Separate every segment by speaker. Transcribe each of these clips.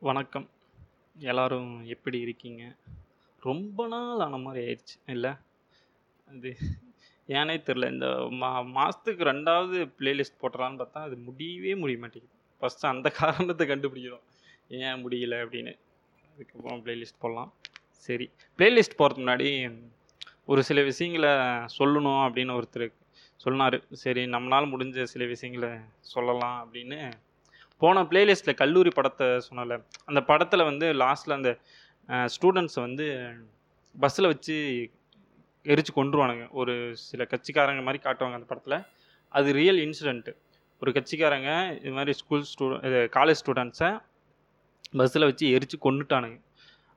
Speaker 1: வணக்கம். எல்லாரும் எப்படி இருக்கீங்க? ரொம்ப நாள் ஆன மாதிரி ஆயிடுச்சு இல்லை அது ஏனே தெரியல. இந்த மா மாதத்துக்கு ரெண்டாவது பிளேலிஸ்ட் போடுறான்னு பார்த்தா, அது முடியவே முடிய மாட்டேங்குது. ஃபர்ஸ்ட்டு அந்த காரணத்தை கண்டுபிடிக்கிறோம் ஏன் முடியல அப்படின்னு. அதுக்கப்புறம் பிளேலிஸ்ட் போடலாம். சரி. பிளேலிஸ்ட் போகிறது முன்னாடி, ஒரு சில விஷயங்கள சொல்லணும் அப்படின்னு ஒருத்தர் சொன்னார் சரி நம்மளால் முடிஞ்ச சில விஷயங்கள சொல்லலாம் அப்படின்னு, போன பிளேலிஸ்ட்டில் கல்லூரி படத்தை சொன்னால அந்த படத்தில் வந்து லாஸ்ட்டில் அந்த ஸ்டூடெண்ட்ஸை வந்து பஸ்ஸில் வச்சு எரிச்சு கொண்டுருவானுங்க ஒரு சில கட்சிக்காரங்க மாதிரி காட்டுவாங்க அந்த படத்தில் அது ரியல் இன்சிடெண்ட்டு ஒரு கட்சிக்காரங்க இது மாதிரி ஸ்கூல் ஸ்டூ இது காலேஜ் ஸ்டூடெண்ட்ஸை பஸ்ஸில் வச்சு எரிச்சு கொண்டுட்டானுங்க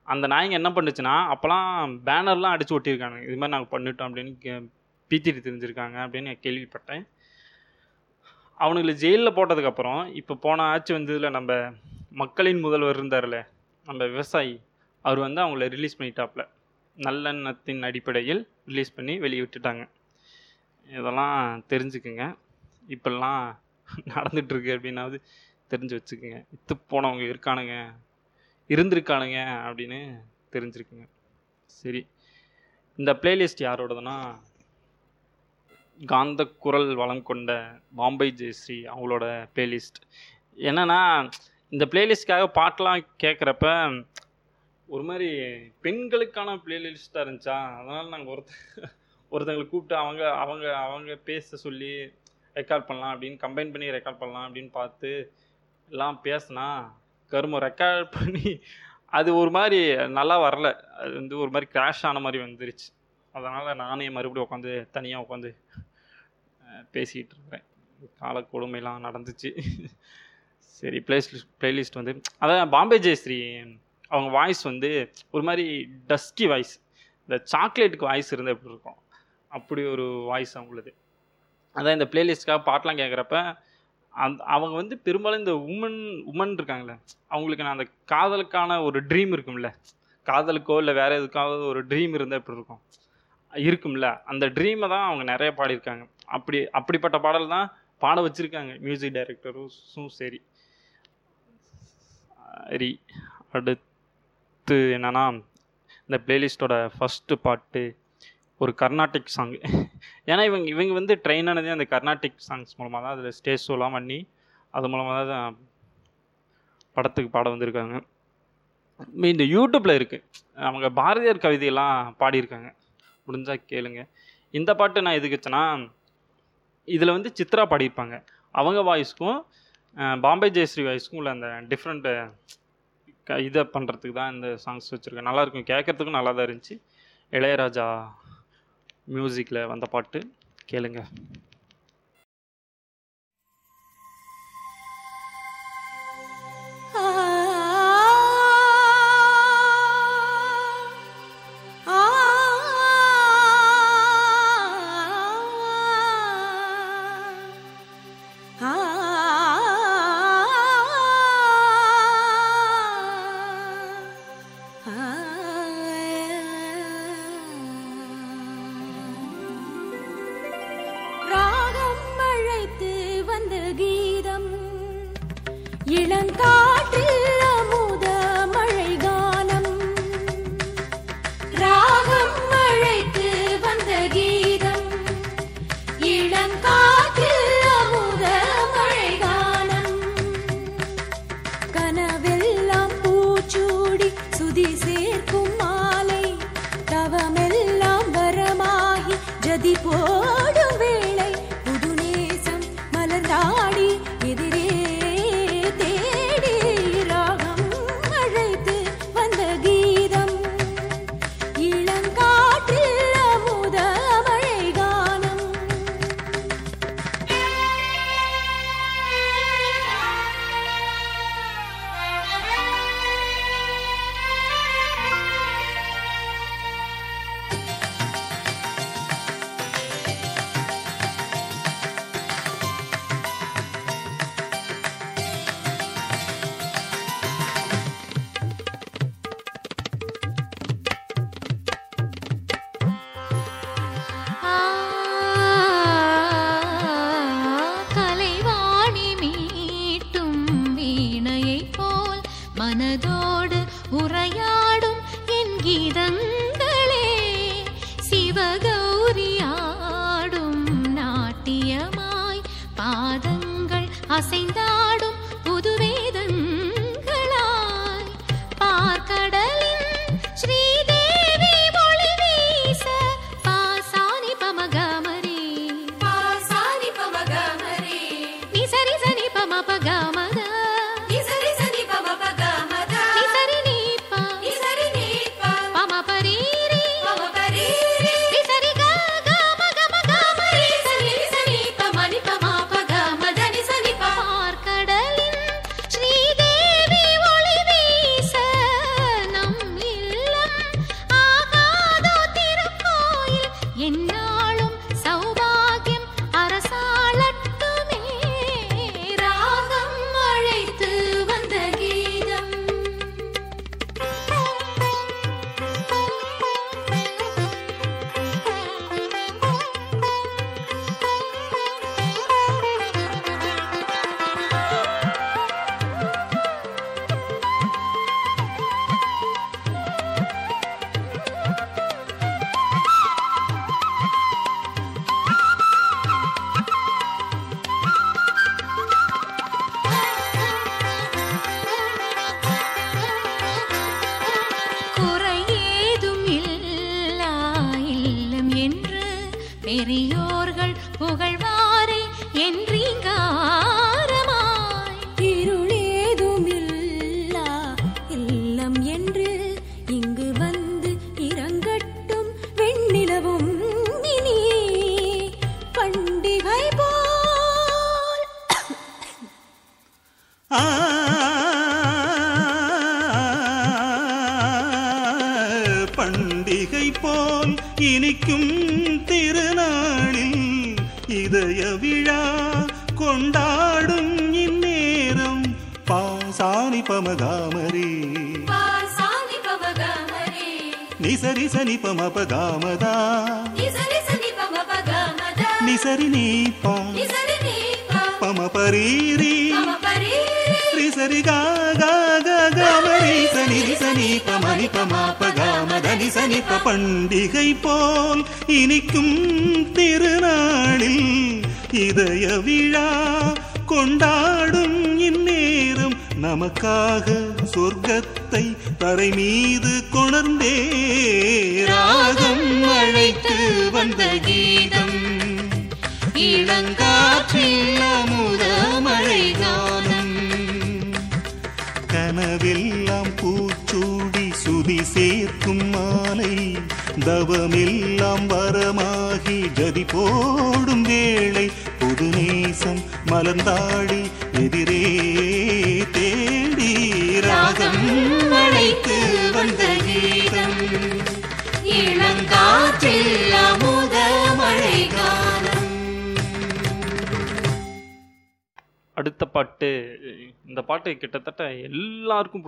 Speaker 1: அந்த நாய்ங்க என்ன பண்ணுச்சுன்னா, அப்போலாம் பேனர்லாம் அடித்து ஒட்டியிருக்கானுங்க. இது மாதிரி நாங்கள் பண்ணிட்டோம் அப்படின்னு கே பீத்திட்டு தெரிஞ்சிருக்காங்க அப்படின்னு கேள்விப்பட்டேன். அவனுங்களை ஜெயிலில் போட்டதுக்கப்புறம், இப்போ போன ஆட்சி வந்ததில் நம்ம மக்களின் முதல்வர் இருந்தார்ல, நம்ம விவசாயி. அவர் வந்து அவங்கள ரிலீஸ் பண்ணிட்டாப்ல. நல்லெண்ணத்தின் அடிப்படையில் ரிலீஸ் பண்ணி வெளியிட்டுட்டாங்க இதெல்லாம் தெரிஞ்சுக்குங்க இப்பெல்லாம் நடந்துட்டு அப்படின்னாவது தெரிஞ்சு வச்சுக்கோங்க இத்து போனவங்க இருக்கானுங்க, இருந்திருக்கானுங்க அப்படின்னு தெரிஞ்சிருக்குங்க. சரி. இந்த பிளேலிஸ்ட் யாரோடதுன்னா, காந்த குரல் வளம் கொண்ட பாம்பே ஜெயஸ்ரீ அவங்களோட பிளேலிஸ்ட். என்னென்னா இந்த பிளேலிஸ்ட்காக பாட்டெலாம் கேட்குறப்ப ஒரு மாதிரி பெண்களுக்கான பிளேலிஸ்ட்டாக இருந்துச்சா, அதனால் நாங்கள் ஒருத்த ஒருத்தங்களை கூப்பிட்டு அவங்க அவங்க அவங்க பேச சொல்லி ரெக்கார்ட் பண்ணலாம் அப்படின்னு கம்பைன் பண்ணி ரெக்கார்ட் பண்ணலாம் அப்படின்னு பார்த்து, எல்லாம் பேசினா கருமம் ரெக்கார்ட் பண்ணி அது ஒரு மாதிரி நல்லா வரல. அது வந்து ஒரு மாதிரி கிராஷ் ஆன மாதிரி வந்துருச்சு. அதனால் நானே மறுபடியும் உட்காந்து தனியாக உட்காந்து அ இருக்கிறேன். கால கொடுமைலாம் நடந்துச்சு. சரி பிளேஸ்லிஸ்ட் பிளேலிஸ்ட் வந்து அதான் பாம்பே ஜெயஸ்ரீ அவங்க வாய்ஸ் வந்து ஒரு மாதிரி டஸ்கி வாய்ஸ். இந்த சாக்லேட்டுக்கு வாய்ஸ் இருந்தால் எப்படி இருக்கும்? அப்படி ஒரு வாய்ஸ் அவங்களுது. அதான் இந்த பிளேலிஸ்ட்காக பாட்டெலாம் கேட்குறப்ப அந் அவங்க வந்து பெரும்பாலும் இந்த உமன் உமன் இருக்காங்கல்ல, அவங்களுக்கு நான் அந்த காதலுக்கான ஒரு ட்ரீம் இருக்கும்ல, காதலுக்கோ இல்லை வேறு எதுக்காவது ஒரு ட்ரீம் இருந்தால் எப்படி இருக்கும்? இருக்கும்ல, அந்த ட்ரீமை தான் அவங்க நிறைய பாடியிருக்காங்க. அப்படி அப்படிப்பட்ட பாடல் தான் பாட வச்சுருக்காங்க மியூசிக் டைரக்டரும் சரி. சரி. அடுத்து என்னென்னா இந்த பிளேலிஸ்ட்டோட ஃபர்ஸ்ட்டு பாட்டு ஒரு கர்நாடிக் சாங். ஏன்னா இவங்க இவங்க வந்து ட்ரெயின் ஆனதே அந்த கர்நாடிக் சாங்ஸ் மூலமாக தான். அதில் ஸ்டேஜ் ஷோலாம் பண்ணி, அது மூலமாக தான் படத்துக்கு பாட வந்திருக்காங்க. இந்த யூடியூப்பில் இருக்குது அவங்க பாரதியார் கவிதையெல்லாம் பாடியிருக்காங்க. முடிஞ்சால் கேளுங்க. இந்த பாட்டு நான் எதுக்கு வச்சேன்னா, இதில் வந்து சித்ரா பாடியிருப்பாங்க. அவங்க வாய்ஸ்க்கும், பாம்பே ஜெயஸ்ரீ வாய்ஸ்க்கும் உள்ள அந்த டிஃப்ரெண்ட்டு க இதை பண்ணுறதுக்கு தான் இந்த சாங்ஸ் வச்சுருக்கேன் நல்லாயிருக்கும். கேட்கறதுக்கும் நல்லா தான் இருந்துச்சு. இளையராஜா மியூசிக்கில் வந்த பாட்டு.
Speaker 2: கேளுங்கள்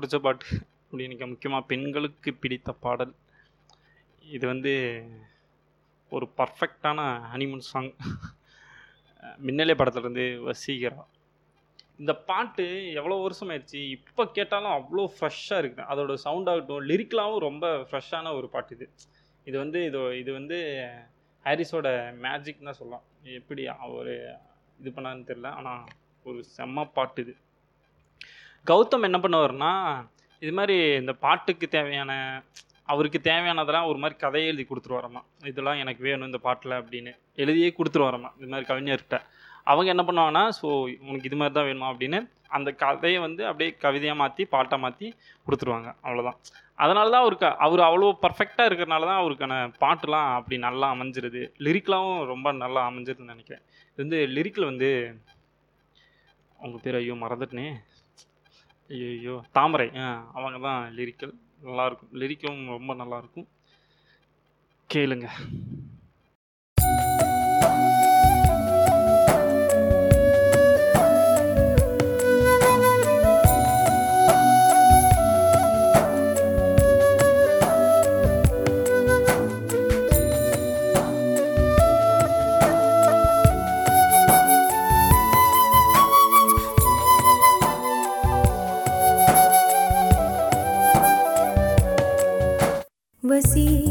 Speaker 2: பிடிச்ச பாட்டு அப்படின்னு முக்கியமாக பெண்களுக்கு பிடித்த பாடல். இது வந்து ஒரு பர்ஃபெக்டான ஹனிமூன் சாங் மின்னலே படத்துலேருந்து வசீகரா. இந்த பாட்டு எவ்வளோ வருஷம் ஆயிடுச்சு? இப்போ கேட்டாலும் அவ்வளோ ஃப்ரெஷ்ஷாக இருக்குது அதோட சவுண்ட் ஆகட்டும் லிரிக்கலாகவும் ரொம்ப ஃப்ரெஷ்ஷான ஒரு பாட்டு இது. இது வந்து இது இது வந்து ஹாரிஸோட மேஜிக் தான் சொல்லலாம். எப்படி அவர் இது பண்ணான்னு தெரில ஆனால் ஒரு செம்ம பாட்டு இது. கௌதம் என்ன பண்ணுவார்னா இது மாதிரி இந்த பாட்டுக்கு தேவையான அவருக்கு தேவையானதெல்லாம் ஒரு மாதிரி கதையை எழுதி கொடுத்துருவாரம்மா இதெல்லாம் எனக்கு வேணும் இந்த பாட்டில் அப்படின்னு எழுதியே கொடுத்துருவாரம்மா இது மாதிரி கவிஞர்கிட்ட. அவங்க என்ன பண்ணுவாங்கன்னா ஸோ உனக்கு இது மாதிரி தான் வேணுமா? அப்படின்னு அந்த கதையை வந்து அப்படியே கவிதையாக மாற்றி பாட்டாக மாற்றி கொடுத்துருவாங்க அவ்வளோதான் அதனால தான் அவருக்கு அவர் அவ்வளோ பர்ஃபெக்டாக இருக்கிறனால தான் அவருக்கான பாட்டுலாம் அப்படி நல்லா அமைஞ்சிருது. லிரிக்லாம் ரொம்ப நல்லா அமைஞ்சிருதுன்னு நினைக்கிறேன். இது வந்து லிரிக்கில் வந்து அவங்க பேர் ஐயோ மறந்துட்டேனே. ஐயோ தாமரை. ஆ அவங்க தான் லிரிக்கல் நல்லாயிருக்கும் லிரிக்கும் ரொம்ப நல்லாயிருக்கும் கேளுங்க.
Speaker 3: बसी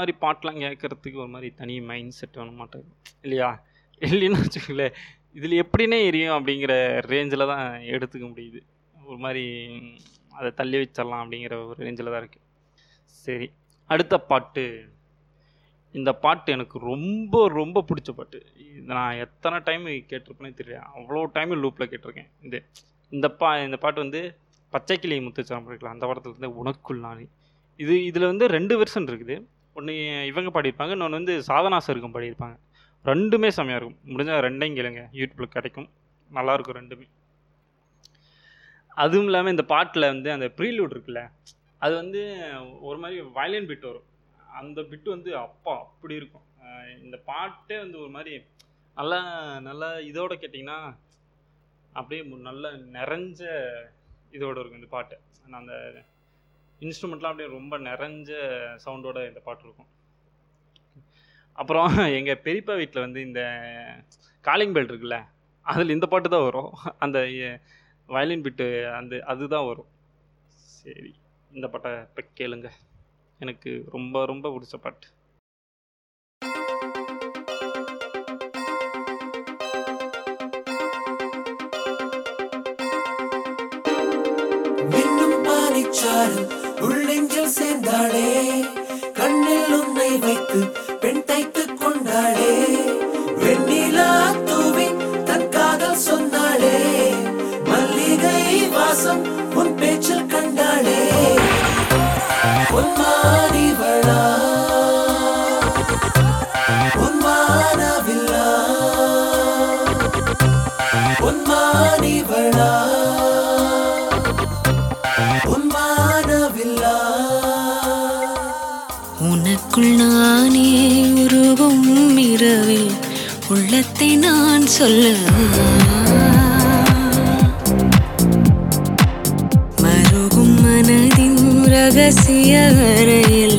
Speaker 3: மாதிரி பாட்டெலாம் கேட்குறதுக்கு ஒரு மாதிரி தனி மைண்ட் செட் வேணும் மாட்டேன் இல்லையா? இல்லைன்னு வச்சுக்கோங்களேன். இதில் எப்படின்னே எரியும் அப்படிங்கிற ரேஞ்சில் தான் எடுத்துக்க முடியுது. ஒரு மாதிரி அதை தள்ளி வச்சிடலாம் அப்படிங்கிற ஒரு ரேஞ்சில் தான் இருக்குது சரி அடுத்த பாட்டு. இந்த பாட்டு எனக்கு ரொம்ப ரொம்ப பிடிச்ச பாட்டு. இது நான் எத்தனை டைம் கேட்டிருப்பேனே தெரியல. அவ்வளோ டைம் லூப்பில் கேட்டிருக்கேன். இது இந்த பா இந்த பாட்டு வந்து பச்சைக்கிளி முத்துச்சாரம் இருக்கலாம் அந்த படத்தில் இருந்து உனக்குள் நாளி இது இதில் வந்து ரெண்டு வெர்ஷன் இருக்குது. ஒன்று இவங்க பாடியிருப்பாங்க இன்னொன்று வந்து சாதனா சருக்கும் பாடியிருப்பாங்க. ரெண்டுமே செம்மையாக இருக்கும். முடிஞ்சால் ரெண்டையும் கேளுங்க. யூடியூப்பில் கிடைக்கும். நல்லாயிருக்கும் ரெண்டுமே. அதுவும் இல்லாமல் இந்த பாட்டில் வந்து அந்த ப்ரீலூட் இருக்குல்ல அது வந்து ஒரு மாதிரி வயலின் பிட் வரும். அந்த பிட்டு வந்து அப்பா அப்படி இருக்கும். இந்த பாட்டே வந்து ஒரு மாதிரி நல்லா நல்லா இதோட கேட்டிங்கன்னா
Speaker 1: அப்படியே நல்ல நிறைஞ்ச இதோட இருக்கும் இந்த பாட்டு. அந்த இன்ஸ்ட்ருமெண்ட்லாம் அப்படியே ரொம்ப நிறைஞ்ச சவுண்டோட இந்த பாட்டு இருக்கும். அப்புறம் எங்கள் பெரியப்பா வீட்டில் வந்து இந்த காலிங் பெல்ட் இருக்குல்ல அதில் இந்த பாட்டு தான் வரும். அந்த வயலின் பிட்டு அந்த அதுதான் வரும். சரி இந்த பாட்டை இப்போ கேளுங்க. எனக்கு ரொம்ப ரொம்ப பிடிச்ச பாட்டு.
Speaker 4: Charlie. உள்ளெஞ்சில் சேர்ந்தாளே கண்ணில் உன்னை வைத்து
Speaker 3: எனக்குள் நானே உருவும் இரவில் உள்ளத்தை நான் சொல்ல மருகும் மனதின் ரகசிய அறையில்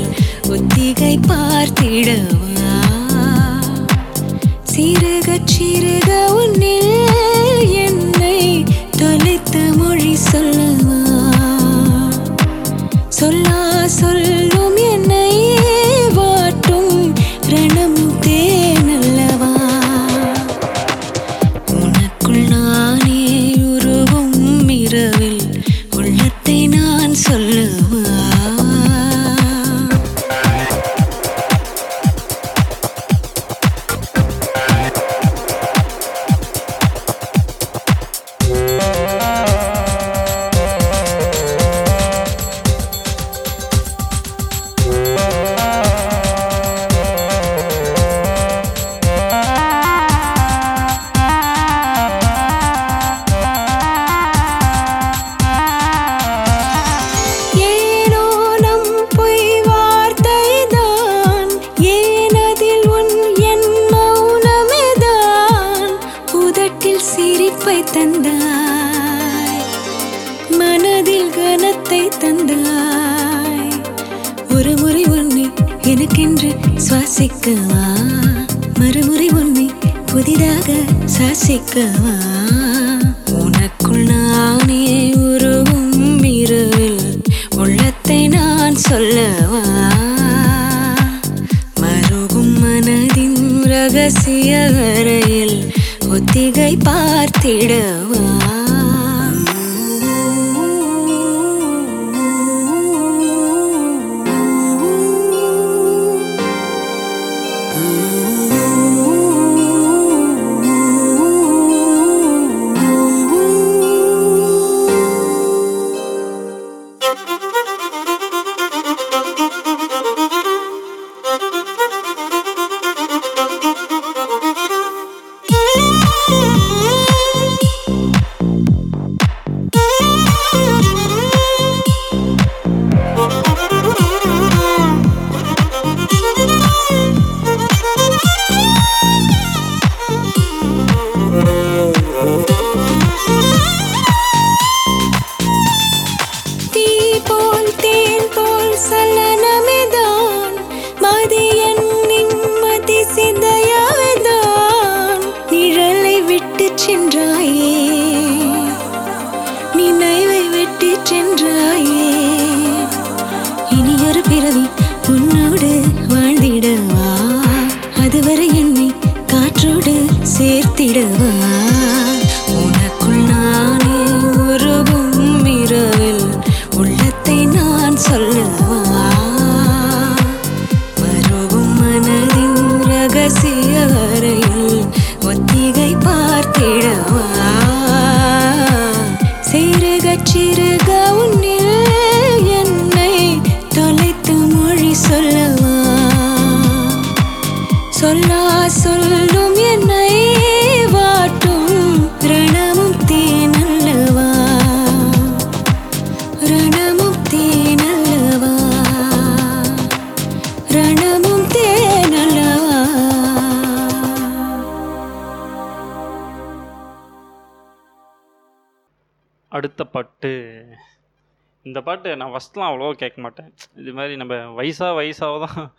Speaker 3: நான்
Speaker 1: ஃபஸ்ட்லாம் அவ்வளோவா கேட்க மாட்டேன் இது மாதிரி நம்ம வயசாக வயசாக தான்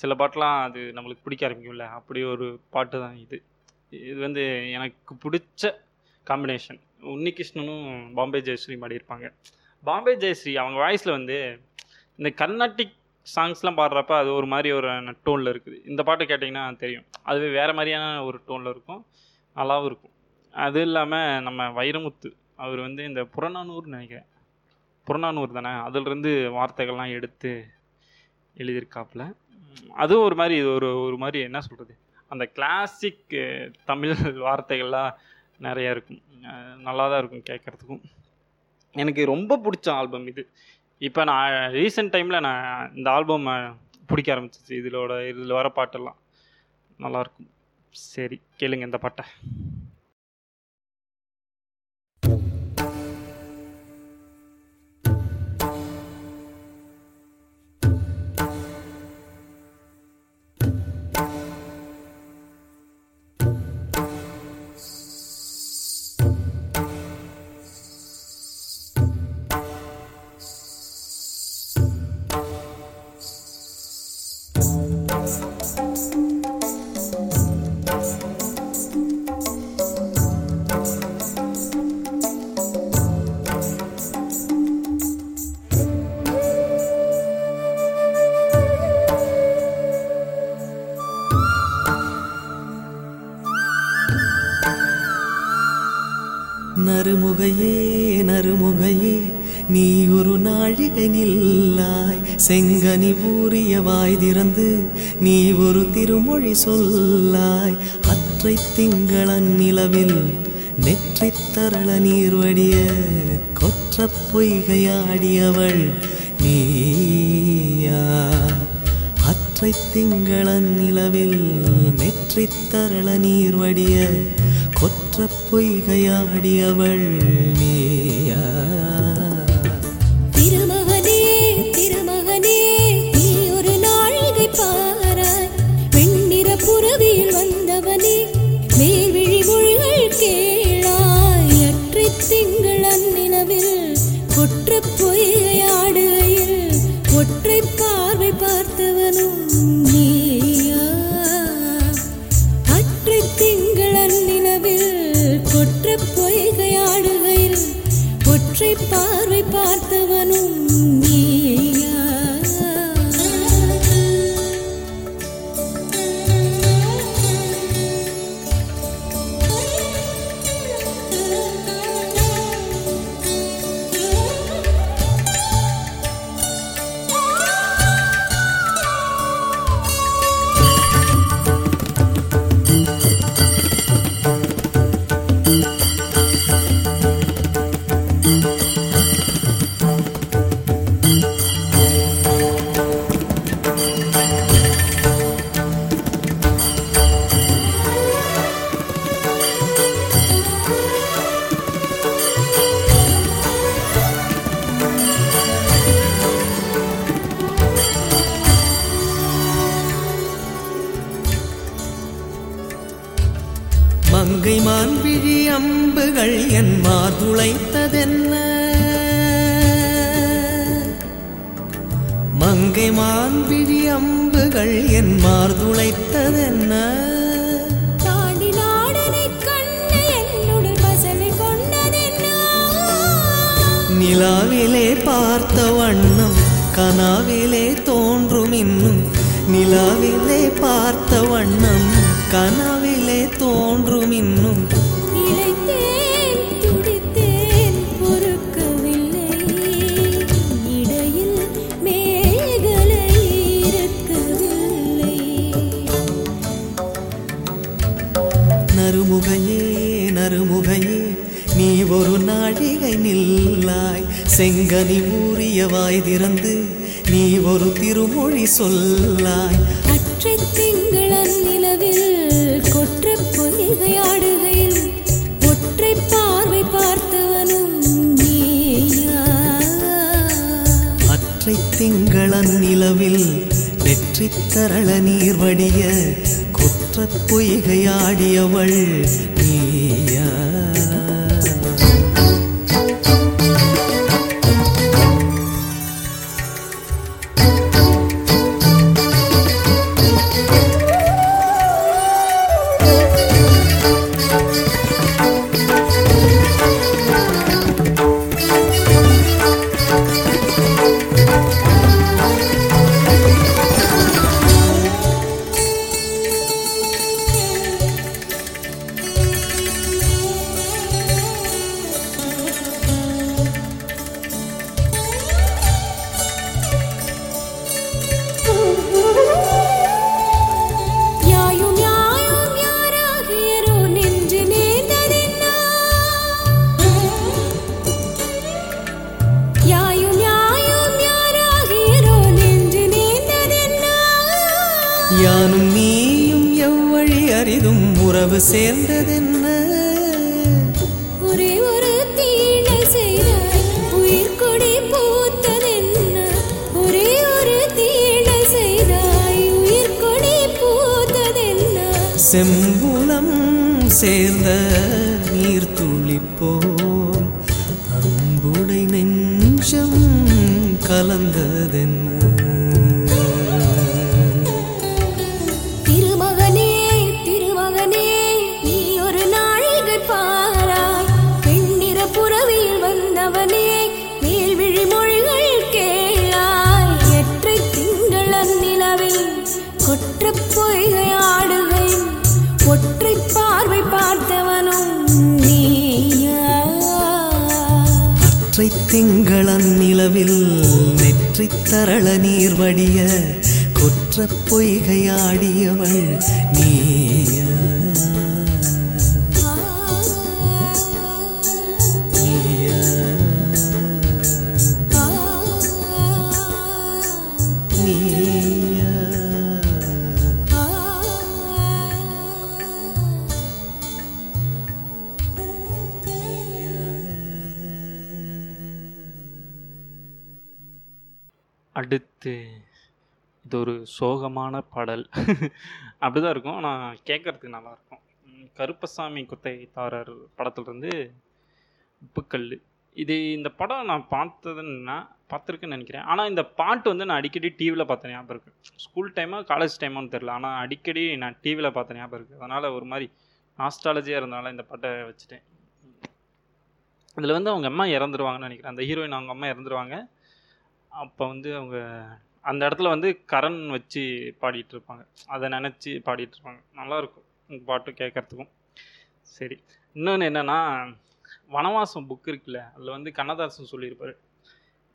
Speaker 1: சில பாட்டெலாம் அது நம்மளுக்கு பிடிக்க ஆரம்பிக்கும்ல. அப்படி ஒரு பாட்டு தான் இது. இது வந்து எனக்கு பிடிச்ச காம்பினேஷன் உன்னிகிருஷ்ணனும் பாம்பே ஜெயஸ்ரீ பாடியிருப்பாங்க பாம்பே ஜெயஸ்ரீ அவங்க வாய்ஸில் வந்து இந்த கர்நாட்டிக் சாங்ஸ்லாம் பாடுறப்ப அது ஒரு மாதிரி ஒரு டோனில் இருக்குது. இந்த பாட்டு கேட்டிங்கன்னா தெரியும். அதுவே வேறு மாதிரியான ஒரு டோனில் இருக்கும். நல்லாவும் இருக்கும். அது இல்லாமல் நம்ம வைரமுத்து அவர் வந்து இந்த புறநானூர்னு நினைக்கிறேன். புறநானூறு தானே? அதிலிருந்து வார்த்தைகள்லாம் எடுத்து எழுதியிருக்காப்புல. அதுவும் ஒரு மாதிரி ஒரு ஒரு மாதிரி என்ன சொல்கிறது அந்த கிளாசிக் தமிழ் வார்த்தைகள்லாம் நிறையா இருக்கும். நல்லா தான் இருக்கும் கேட்குறதுக்கும். எனக்கு ரொம்ப பிடிச்ச ஆல்பம் இது. இப்போ நான் ரீசெண்ட் டைமில் நான் இந்த ஆல்பம் பிடிக்க ஆரம்பிச்சிச்சு. இதிலோட இதில் வர பாட்டெல்லாம். நல்லாயிருக்கும். சரி கேளுங்க இந்த பாட்டை.
Speaker 4: நீ ஒரு நாழிகை நில்லாய் செங்கனி ஊறிய வாய் திறந்து நீ ஒரு திருமொழி சொல்லாய். அற்றை திங்களன் நிலவில் நெற்றித் தரள நீர் வடிய கொற்ற பொய்கையாடியவள் நீயா. அற்றை திங்களன் நிலவில் நெற்றித் தரள நீர் வடிய கொற்ற பொய்கையாடியவள் நீயா.
Speaker 3: பார்வை பார்த்தவனும்
Speaker 4: என் மார்துளைத்ததென்ன மங்கை மான்விழி அம்புகள் என் மார்துளைத்ததென்ன நிலாவிலே பார்த்த வண்ணம் கனாவிலே தோன்றும் இன்னும். நிலாவிலே பார்த்த வண்ணம் கனாவிலே தோன்றும் இன்னும். ஒரு நாழிகை நில்லாய் செங்கனி ஊறிய வாய் திறந்து நீ ஒரு திருமொழி சொல்லாய்.
Speaker 3: அற்றை திங்களன் நிலவில் கொற்ற பொய்கையாடுகையில் ஒற்றை பார்வை பார்த்தவனும் நீயா
Speaker 4: அற்றை திங்களன் நிலவில் நெற்றித் தரள நீர் வடிய குற்ற பொய்கையாடியவள்
Speaker 1: சோகமான பாடல். அப்படிதான் இருக்கும். ஆனால் கேட்கறதுக்கு நல்லா இருக்கும் ம், கருப்பசாமி குத்தகைதாரர் படத்துலேருந்து உப்புக்கல். இது இந்த படம் நான் பார்த்ததுன்னா பார்த்துருக்கேன்னு நினைக்கிறேன். ஆனால் இந்த பாட்டு வந்து நான் அடிக்கடி டிவியில் பார்த்த ஞாபகம் இருக்குது ஸ்கூல் டைமா காலேஜ் டைமான்னு தெரில ஆனால் அடிக்கடி நான் டிவியில் பார்த்த ஞாபகம் இருக்குது அதனால் ஒரு மாதிரி நாஸ்டாலஜியாக இருந்தனால இந்த பாட்டை வச்சுட்டேன். இதில் வந்து அவங்க அம்மா இறந்துருவாங்கன்னு நினைக்கிறேன். அந்த ஹீரோயின் அவங்க அம்மா இறந்துருவாங்க. அப்போ வந்து அவங்க அந்த இடத்துல வந்து கரண் வச்சு பாடிட்டு இருப்பாங்க அதை நினச்சி பாடிட்டு இருப்பாங்க நல்லாயிருக்கும் இந்த பாட்டு கேட்கறதுக்கும் சரி. இன்னொன்று என்னென்னா வனவாசம் புக் இருக்குல்ல அதில் வந்து கண்ணதாசன் சொல்லியிருப்பார்.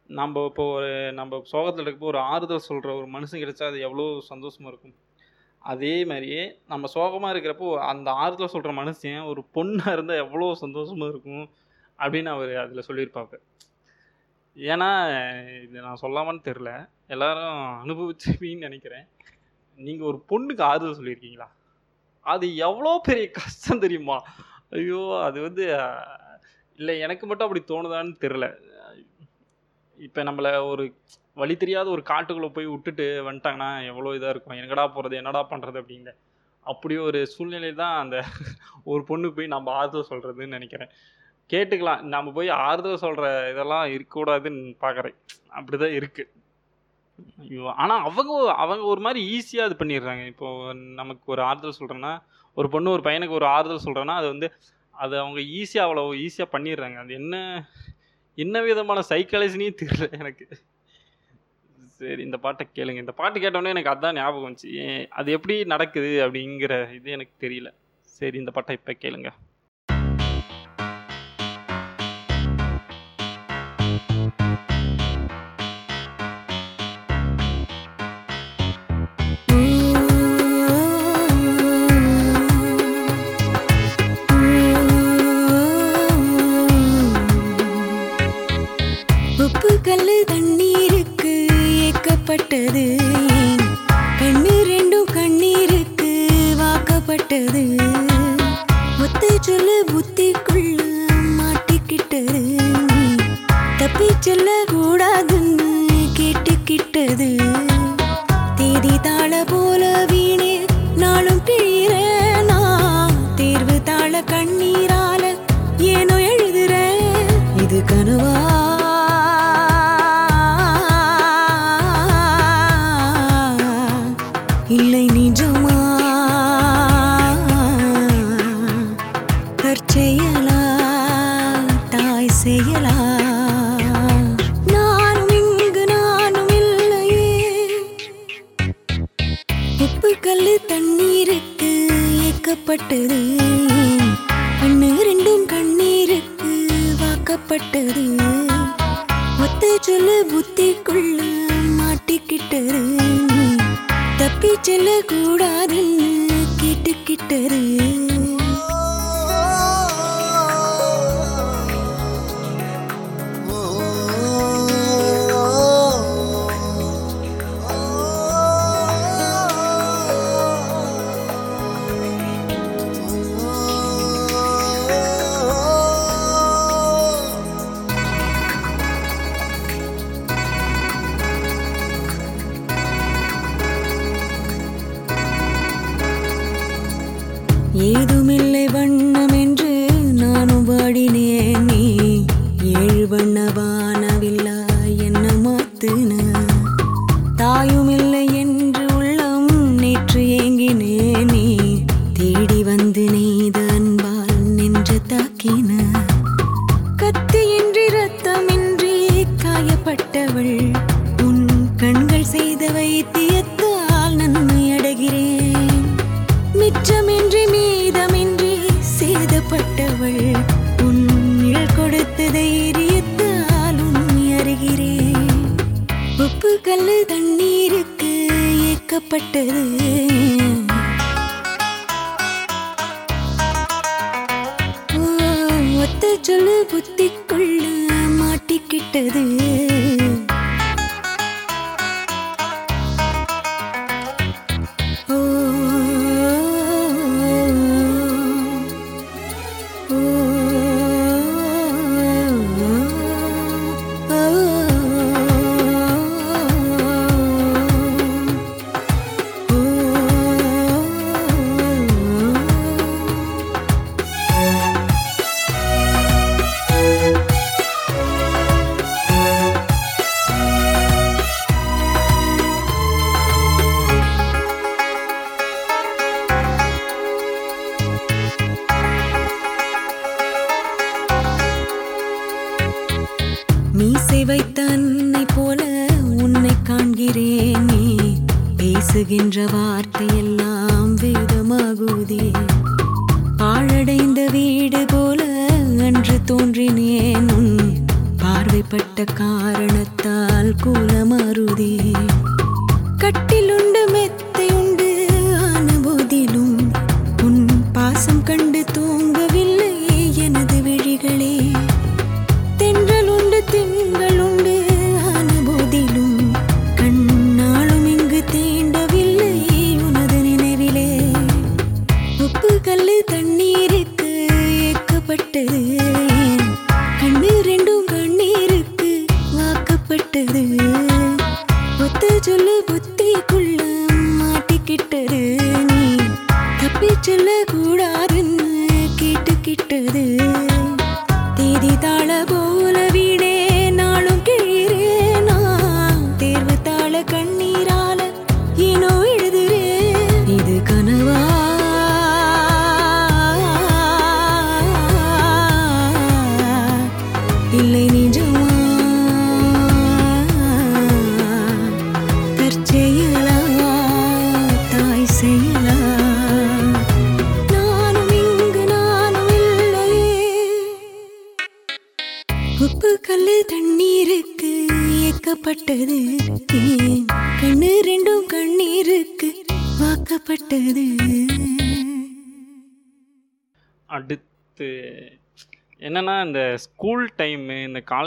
Speaker 1: நம்ம இப்போ ஒரு நம்ம சோகத்தில் இருக்கப்போ ஒரு ஆறுதல் சொல்கிற ஒரு மனுஷன் கிடைச்சா அது எவ்வளோ சந்தோஷமாக இருக்கும். அதே மாதிரியே நம்ம சோகமாக இருக்கிறப்போ அந்த ஆறுதல் சொல்கிற மனுஷன் ஒரு பொண்ணாக இருந்தால் எவ்வளோ சந்தோஷமாக இருக்கும் அப்படின்னு அவர் அதில் சொல்லியிருப்பாங்க. ஏன்னா இது நான் சொல்லாமான்னு தெரில எல்லாரும் அனுபவிச்சுப்பீங்கன்னு நினைக்கிறேன். நீங்கள் ஒரு பொண்ணுக்கு ஆறுதல் சொல்லியிருக்கீங்களா? அது எவ்வளோ பெரிய கஷ்டம் தெரியுமா? ஐயோ அது வந்து இல்லை எனக்கு மட்டும் அப்படி தோணுதான்னு தெரில இப்போ நம்மளை ஒரு வழி தெரியாத ஒரு காட்டுக்குள்ளே போய் விட்டுட்டு வந்துட்டாங்கன்னா எவ்வளோ இதாக இருக்கும். எங்கடா போகிறது என்னடா பண்ணுறது அப்படிங்கிற அப்படி ஒரு சூழ்நிலை தான் அந்த ஒரு பொண்ணு போய் நம்ம ஆறுதல் சொல்கிறதுன்னு நினைக்கிறேன். கேட்டுக்கலாம். நம்ம போய் ஆறுதல் சொல்கிற இதெல்லாம் இருக்கக்கூடாதுன்னு பார்க்குறேன் அப்படி தான் இருக்குது ஐயோ ஆனால் அவங்க அவங்க ஒரு மாதிரி ஈஸியாக இது பண்ணிடுறாங்க. இப்போது நமக்கு ஒரு ஆறுதல் சொல்கிறேன்னா ஒரு பொண்ணு ஒரு பையனுக்கு ஒரு ஆறுதல் சொல்கிறேன்னா அது வந்து அது அவங்க ஈஸியாக அவ்வளோ ஈஸியாக பண்ணிடுறாங்க. அது என்ன என்ன விதமான சைக்காலஜினே தெரியல எனக்கு. சரி இந்த பாட்டை கேளுங்க. இந்த பாட்டு கேட்டோன்னே எனக்கு அதான் ஞாபகம் வந்துச்சு. அது எப்படி நடக்குது அப்படிங்கிற இது எனக்கு தெரியல. சரி இந்த பாட்டை இப்போ கேளுங்க.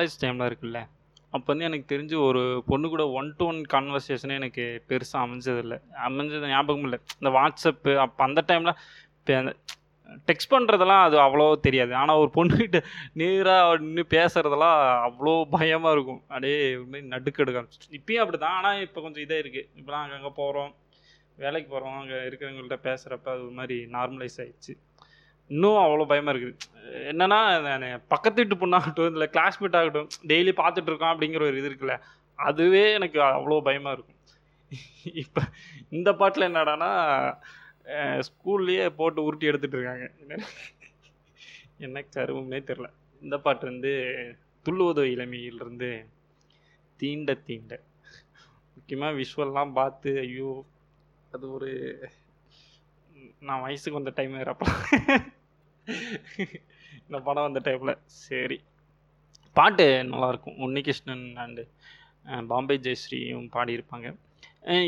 Speaker 1: காலேஜ் டைமில் இருக்குல்ல அப்போ வந்து எனக்கு தெரிஞ்சு ஒரு பொண்ணு கூட ஒன் டு ஒன் கான்வர்சேஷனே எனக்கு பெருசாக அமைஞ்சதில்லை. அமைஞ்சது ஞாபகம் இல்லை. இந்த வாட்ஸ்அப்பு அப்போ அந்த டைமில் இப்போ அந்த டெக்ஸ்ட் பண்ணுறதெல்லாம் அது அவ்வளோ தெரியாது. ஆனால் ஒரு பொண்ணுக்கிட்ட நேராக நின்று பேசுகிறதெல்லாம் அவ்வளோ பயமாக இருக்கும். அப்படியே ஒரு மாதிரி நடுக்கெடுக்க இப்பயும் அப்படி தான் ஆனால் இப்போ கொஞ்சம் இதே இருக்குது இப்போலாம் அங்கங்கே போகிறோம் வேலைக்கு போகிறோம் அங்கே இருக்கிறவங்கள்ட்ட பேசுகிறப்ப அது ஒரு மாதிரி நார்மலைஸ் ஆகிடுச்சு இன்னும் அவ்வளோ பயமாக இருக்குது. என்னன்னா நான் பக்கத்து வீட்டு பொண்ணாகட்டும் இல்லை கிளாஸ்மேட் ஆகட்டும் டெய்லி பார்த்துட்டு இருக்கோம் அப்படிங்கிற ஒரு இது இருக்குல்ல அதுவே எனக்கு அவ்வளோ பயமாக இருக்கும். இப்போ இந்த பாட்டில் என்னடான்னா ஸ்கூல்லையே போட்டு உருட்டி எடுத்துட்டு இருக்காங்க. என்ன- கருவம்னே தெரில இந்த பாட்டு வந்து துள்ளுவதோ இளமையிலிருந்து தீண்ட தீண்ட. முக்கியமாக விஷுவல்லாம் பார்த்து ஐயோ அது ஒரு நான் வயசுக்கு வந்த டைம் வேறப்ப. இந்த படம் வந்த டைமில். சரி. பாட்டு நல்லாயிருக்கும் உன்னிகிருஷ்ணன் அண்டு பாம்பே ஜெயஸ்ரீயும் பாடியிருப்பாங்க.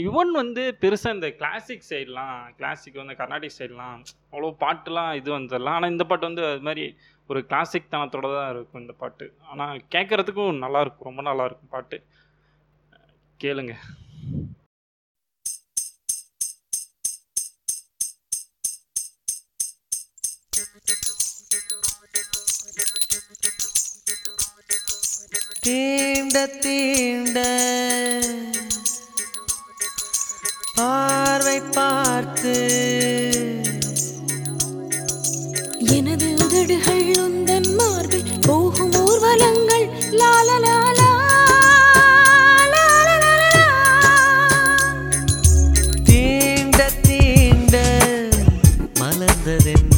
Speaker 1: யுவன் வந்து பெருசாக இந்த கிளாசிக் சைட்லாம் கிளாசிக் வந்து கர்நாடிக் சைட்லாம் அவ்வளோ பாட்டுலாம் இது வந்துடலாம் ஆனால் இந்த பாட்டு வந்து அது மாதிரி ஒரு கிளாசிக் தனத்தோட தான் இருக்கும் இந்த பாட்டு. ஆனால் கேட்குறதுக்கும் நல்லாயிருக்கும் ரொம்ப நல்லாயிருக்கும் பாட்டு. கேளுங்க.
Speaker 4: தீண்ட தீண்ட. பார்வை பார்த்து.
Speaker 3: எனது உதடுகள் உந்தன் மார்பில் போகும் ஊர்வலங்கள்.
Speaker 4: லாலலாலா தீண்ட
Speaker 3: தீண்ட. மலர்ந்ததென்ன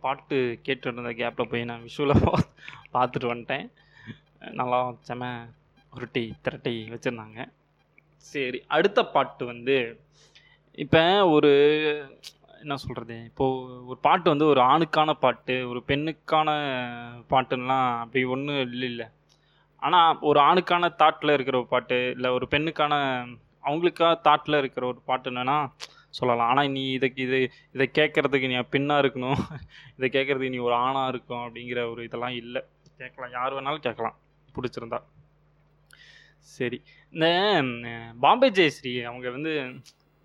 Speaker 1: பாட்டு கேட்டு இருந்த கேப்பில் போய் நான் விஷுவலாக பா பார்த்துட்டு வந்துட்டேன். நல்லா செம உருட்டி திரட்டி வச்சுருந்தாங்க. சரி அடுத்த பாட்டு வந்து இப்போ ஒரு என்ன சொல்கிறது இப்போது ஒரு பாட்டு வந்து ஒரு ஆணுக்கான பாட்டு ஒரு பெண்ணுக்கான பாட்டுலாம் அப்படி ஒன்றும் இல்லை இல்லை ஆனால் ஒரு ஆணுக்கான தாட்டில் இருக்கிற ஒரு பாட்டு இல்லை ஒரு பெண்ணுக்கான அவங்களுக்காக தாட்டில் இருக்கிற ஒரு பாட்டு என்னென்னா சொல்லலாம். ஆனால் நீ இதுக்கு இது இதை கேட்குறதுக்கு நீ பெண்ணாக இருக்கணும். இதை கேட்குறதுக்கு நீ ஒரு ஆணாக இருக்கும் அப்படிங்கிற ஒரு இதெல்லாம் இல்லை. கேட்கலாம். யார் வேணாலும் கேட்கலாம். பிடிச்சிருந்தா. சரி. இந்த பாம்பே ஜெயஸ்ரீ அவங்க வந்து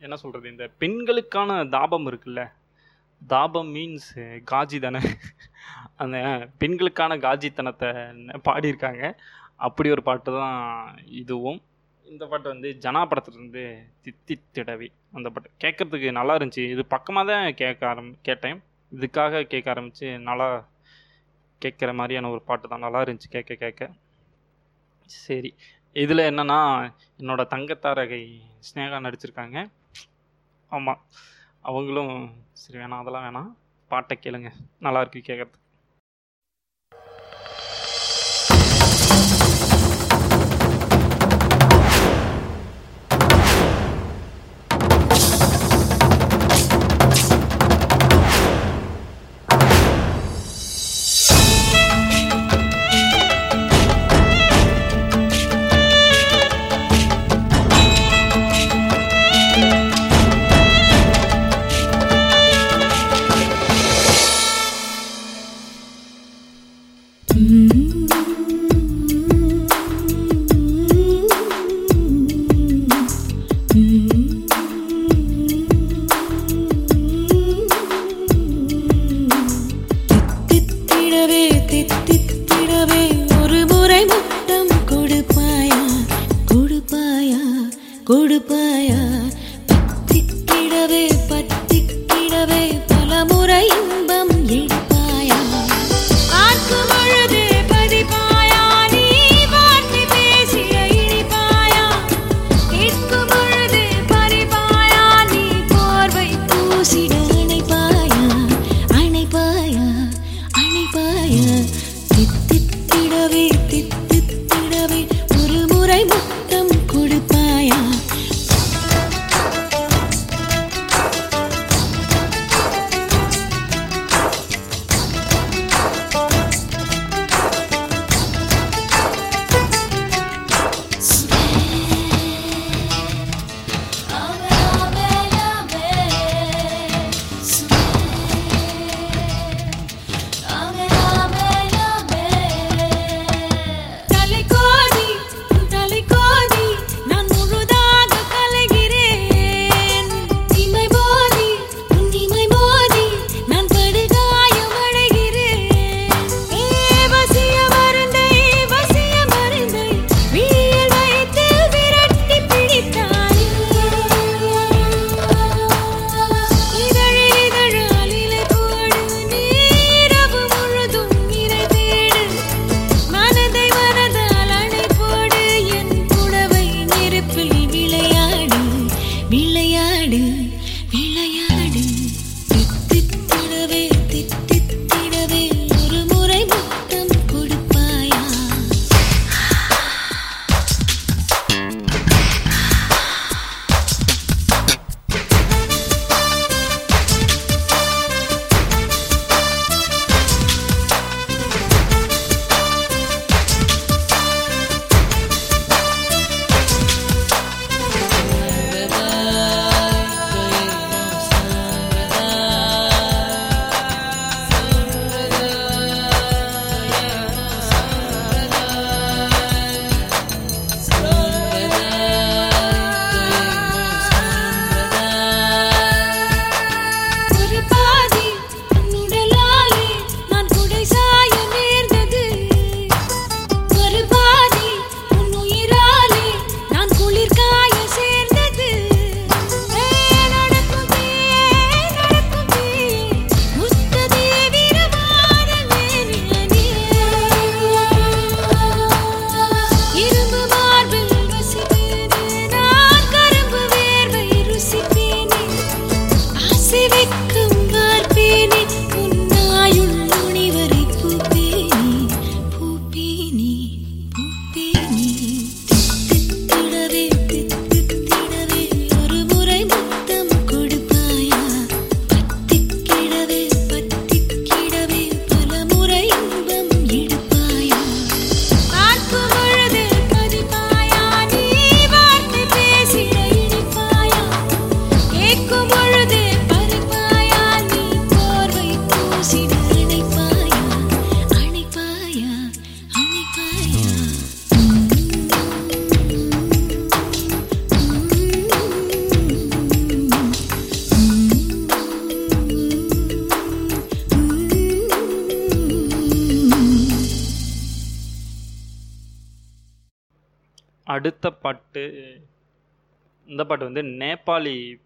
Speaker 1: என்ன சொல்கிறது இந்த பெண்களுக்கான தாபம் இருக்குல்ல? தாபம் மீன்ஸ் காஜி தானே? அந்த பெண்களுக்கான காஜித்தனத்தை பாடியிருக்காங்க? அப்படி ஒரு பாட்டு தான் இதுவும். இந்த பாட்டு வந்து ஜனா படத்துலேருந்து தித்தி திடவி அந்த பாட்டு. கேட்குறதுக்கு நல்லா இருந்துச்சு. இது பக்கமாக தான் கேட்க ஆரம் கேட்டேன். இதுக்காக கேட்க ஆரம்பித்து நல்லா கேட்குற மாதிரியான ஒரு பாட்டு தான். நல்லா இருந்துச்சு கேட்க கேட்க. சரி. இதில் என்னென்னா என்னோடய தங்கத்தாரகை ஸ்னேகா நடிச்சிருக்காங்க. ஆமாம் அவங்களும் சரி வேணாம் அதெல்லாம் வேணாம். பாட்டை கேளுங்க. நல்லாயிருக்கு கேட்குறதுக்கு கேட்கறதுக்கு.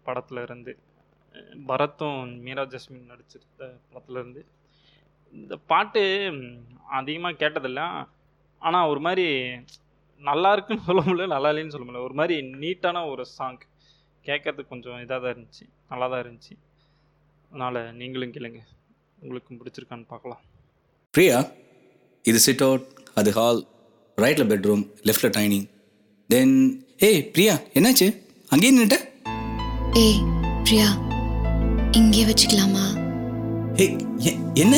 Speaker 1: படத்துல இருந்து பரத்தும் மீரா ஜஸ்மின் நடிச்சிருந்த படத்துல இருந்து இந்த பாட்டு அதிகமாக கேட்டதில்ல. ஆனால் ஒரு மாதிரி நல்லா இருக்குன்னு சொல்ல முடியல நல்லா இல்லைன்னு சொல்ல முடியல. ஒரு மாதிரி நீட்டான ஒரு சாங் கேட்கறதுக்கு கொஞ்சம் இதாக தான் இருந்துச்சு. நல்லா தான் இருந்துச்சு. அதனால் நீங்களும் கேளுங்க. உங்களுக்கும் பிடிச்சிருக்கான்னு பார்க்கலாம்.
Speaker 5: பிரியா இது சிட் அவுட் அது ஹால் ரைட்டில் பெட்ரூம் லெஃப்டில் டைனிங் தென் ஏய் பிரியா என்னாச்சு? அங்கேயே நின்றுட்டேன்
Speaker 6: ஏய் பிரியா இங்கே வச்சுக்கலாமா?
Speaker 5: என்ன?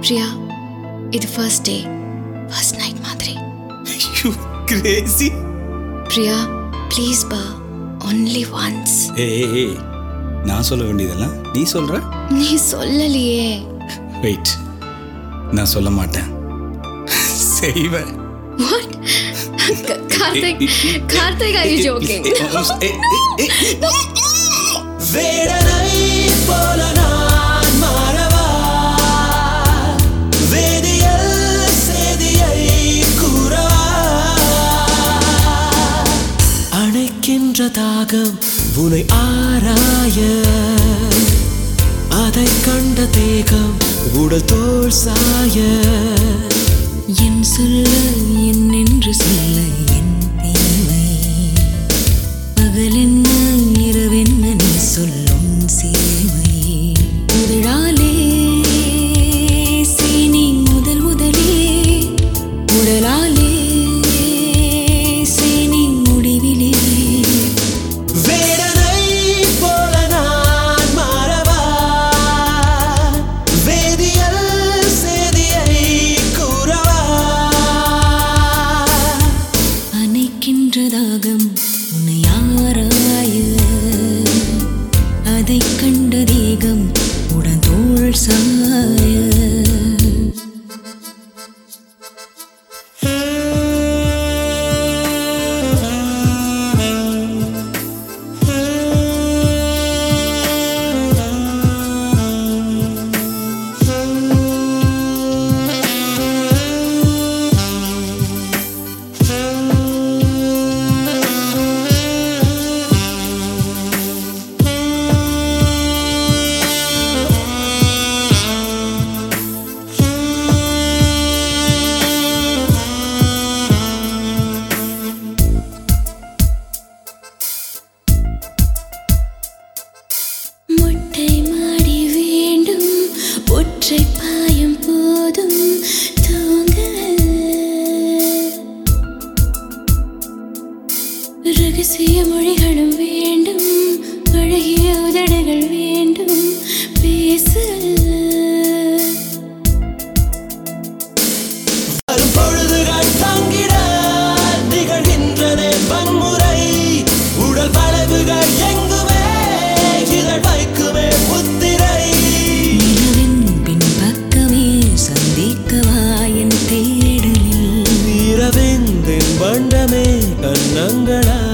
Speaker 6: பிரியா இது ஃபர்ஸ்ட் டே ஃபர்ஸ்ட் நைட் மாதிரி.
Speaker 5: யூ கிரேசி
Speaker 6: பிரியா ப்ளீஸ் பா ஒன்லி ஒன்ஸ்
Speaker 5: ஏய் நான் சொல்ல வேண்டியதெல்லாம் நீ சொல்ற?
Speaker 6: நீ சொல்லலையே.
Speaker 5: வெயிட் நான் சொல்ல மாட்டேன். செய்வேன்.
Speaker 6: What Karthik Karthik are you joking
Speaker 7: வேடனை போல நான் மாறவா வேதியல் செய்தியை கூறவா அணைக்கின்ற தாகம் உனை ஆராய அதை கண்ட தேகம் உடல் தோல் சாய
Speaker 3: என் சொல்ல என் என்று சொல்ல என் தேவை. பகலென்ன இரவென்ன நீ சொல்லும் சேவை. உதழாலே சீனி
Speaker 7: இரவெந்தின் வண்டமே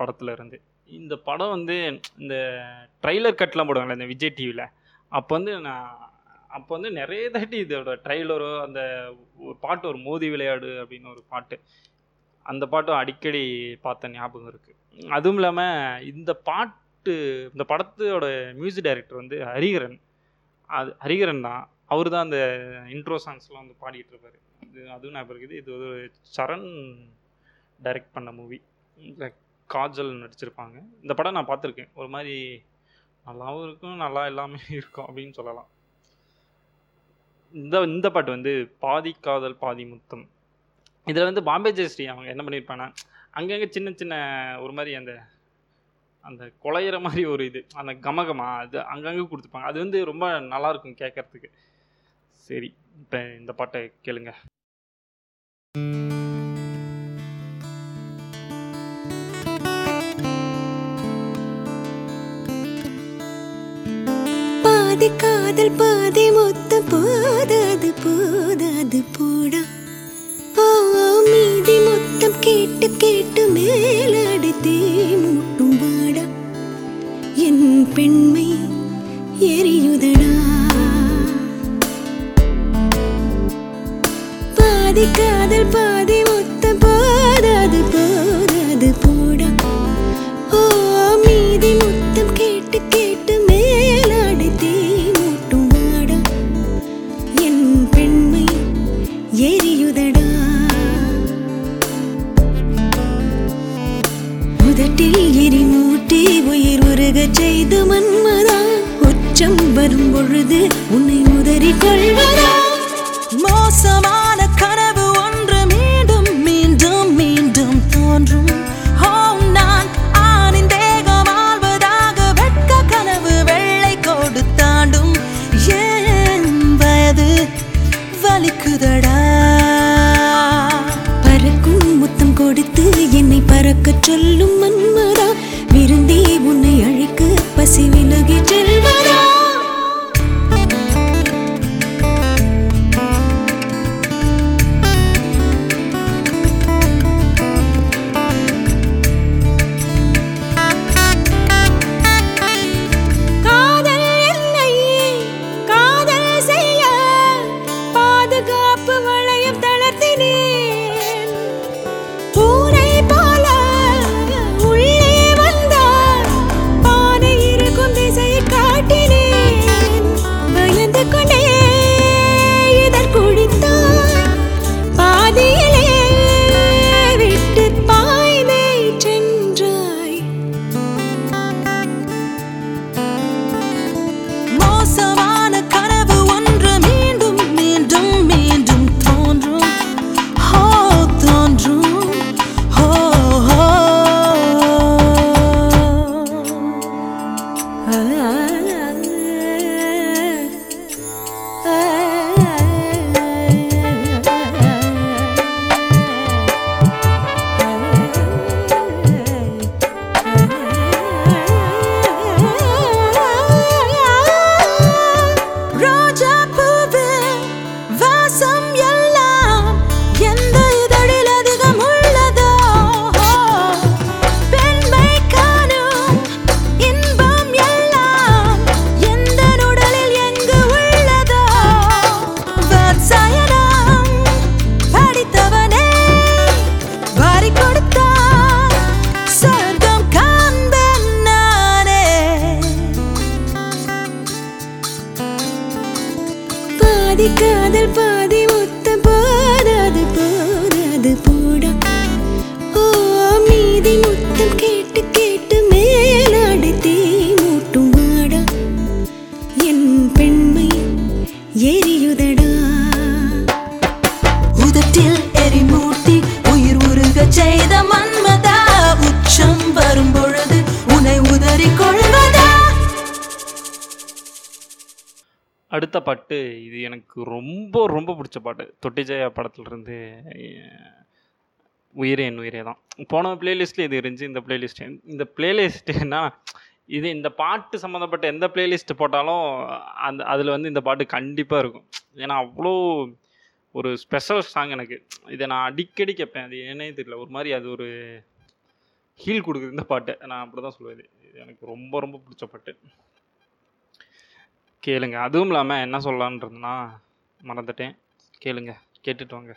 Speaker 1: படத்தில் இருந்து இந்த படம் வந்து இந்த ட்ரைலர் கட்லாம் போடுவாங்களே இந்த விஜய் டிவியில் அப்போ வந்து நான் அப்போ வந்து நிறைய தாட்டி இதோட ட்ரைலரோ அந்த ஒரு பாட்டு ஒரு மோதி விளையாடு அப்படின்னு ஒரு பாட்டு. அந்த பாட்டும் அடிக்கடி பார்த்த ஞாபகம் இருக்குது அதுவும் இல்லாமல் இந்த பாட்டு இந்த படத்தோட மியூசிக் டைரக்டர் வந்து ஹரிகரன் அது ஹரிகரன் தான். அவர் தான் அந்த இன்ட்ரோ சாங்ஸ்லாம் வந்து பாடிட்டு இருப்பார். இது அதுவும் ஞாபகம் இருக்குது. இது ஒரு சரண் டைரக்ட் பண்ண மூவி காஜல் நடிச்சிருப்பாங்க. இந்த படம் நான் பார்த்துருக்கேன். ஒரு மாதிரி நல்லாவும் இருக்கும் நல்லா எல்லாமே இருக்கும் அப்படின்னு சொல்லலாம். இந்த இந்த பாட்டு வந்து பாதி காதல் பாதி முத்தம். இதில் வந்து பாம்பே ஜெயஸ்ரீ அவங்க என்ன பண்ணியிருப்பாங்கன்னா அங்கங்கே சின்ன சின்ன ஒரு மாதிரி அந்த அந்த குலையிற மாதிரி ஒரு இது. அந்த கமகமா அது அங்கங்கே கொடுத்துப்பாங்க. அது வந்து ரொம்ப நல்லா இருக்கும் கேட்கறதுக்கு சரி இப்போ இந்த பாட்டை
Speaker 3: கேளுங்கள் கேட்டு கேட்டு வரும் பொழுது உன்னை உதறி கொள்வதா
Speaker 7: மோசமா தொட்டி ஜெயா படத்துலேருந்து உயிரே என் உயிரே தான். போன பிளேலிஸ்ட்டில் இது இருந்துச்சு இந்த பிளேலிஸ்ட் இந்த பிளேலிஸ்ட் என்ன இது இந்த பாட்டு சம்மந்தப்பட்ட எந்த பிளேலிஸ்ட் போட்டாலும் அந்த அதில் வந்து இந்த பாட்டு கண்டிப்பாக இருக்கும். ஏன்னா அவ்வளோ ஒரு ஸ்பெஷல் சாங் எனக்கு. இதை நான் அடிக்கடி கேட்பேன். அது ஏன்னே தெரியல. ஒரு மாதிரி அது ஒரு ஹீல் கொடுக்குது இந்த பாட்டு. நான் அப்படி தான் சொல்லுவேன் இது. எனக்கு ரொம்ப ரொம்ப பிடிச்ச பாட்டு. கேளுங்க. அதுவும் இல்லாமல் என்ன சொல்லலான்றதுன்னா மறந்துட்டேன். கேளுங்கள் கேட்டுட்டு வாங்க.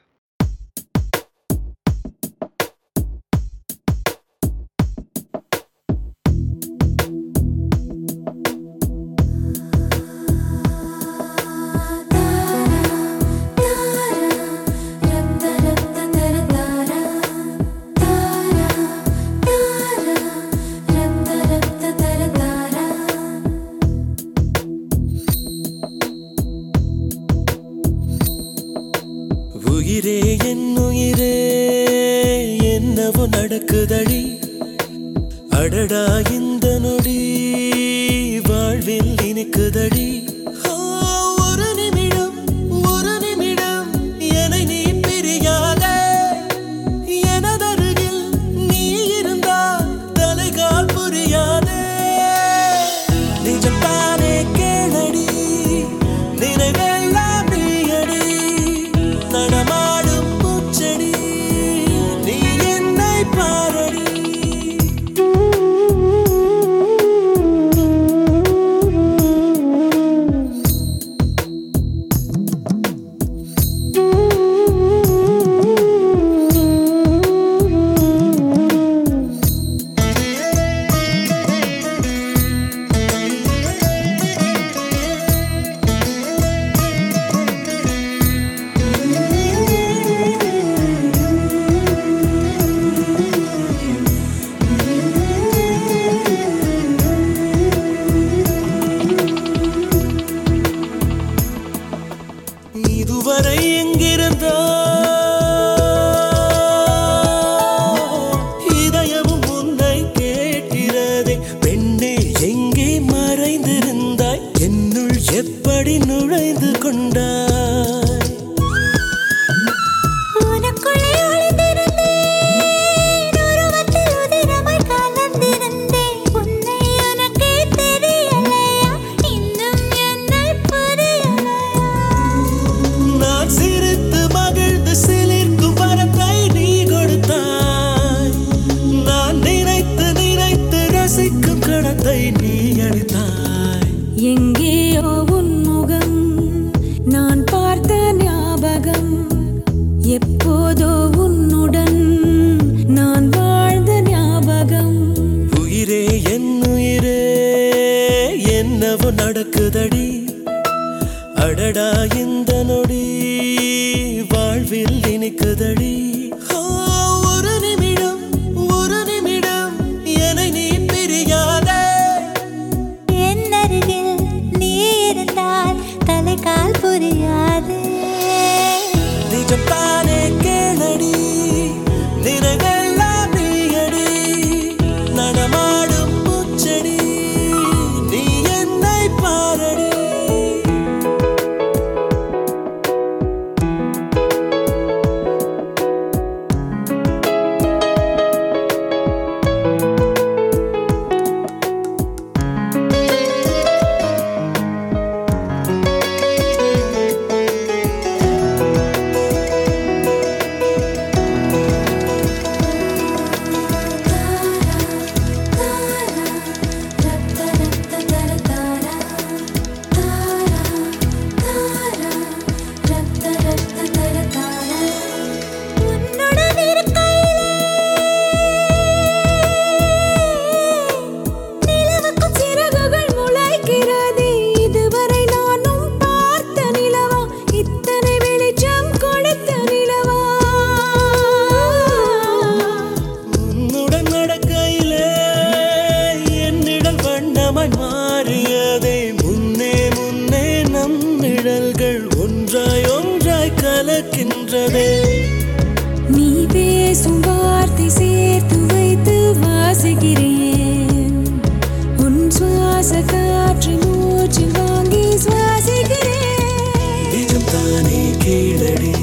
Speaker 7: கீழடி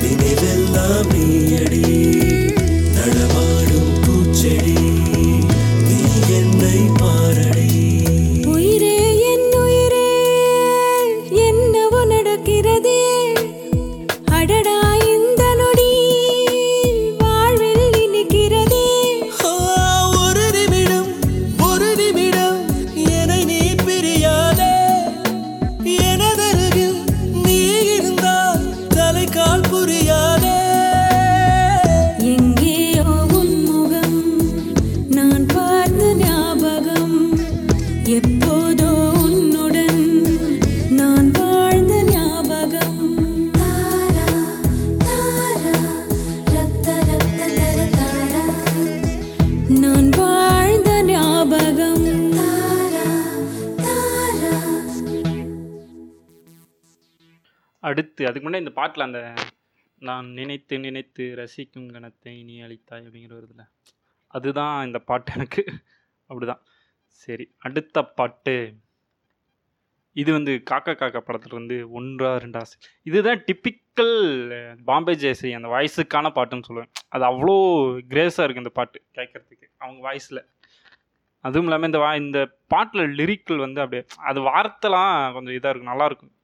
Speaker 7: நினைவெல்லாம் நீயடி.
Speaker 3: இந்த
Speaker 1: பாட்டில் அந்த நான் நினைத்து நினைத்து ரசிக்கும் கணத்தை நீ அளித்தாய் அப்படிங்கிற ஒரு இதில். அதுதான் இந்த பாட்டு எனக்கு. அப்படிதான். சரி அடுத்த பாட்டு. இது வந்து காக்கா காக்கா படத்துல வந்து ஒன்றா ரெண்டா ஆசை இதுதான் டிப்பிக்கல் பாம்பே ஜெயஸ்ரீ அந்த வாய்ஸுக்கான பாட்டுன்னு சொல்லுவேன். அது அவ்வளோ கிரேஸாக இருக்குது இந்த பாட்டு கேட்குறதுக்கு அவங்க வாய்ஸில் அதுவும் இல்லாமல் இந்த வா இந்த பாட்டில் லிரிக்கல் வந்து அப்படியே அது வார்த்தைலாம் கொஞ்சம் இதாக இருக்கும் நல்லாயிருக்கும்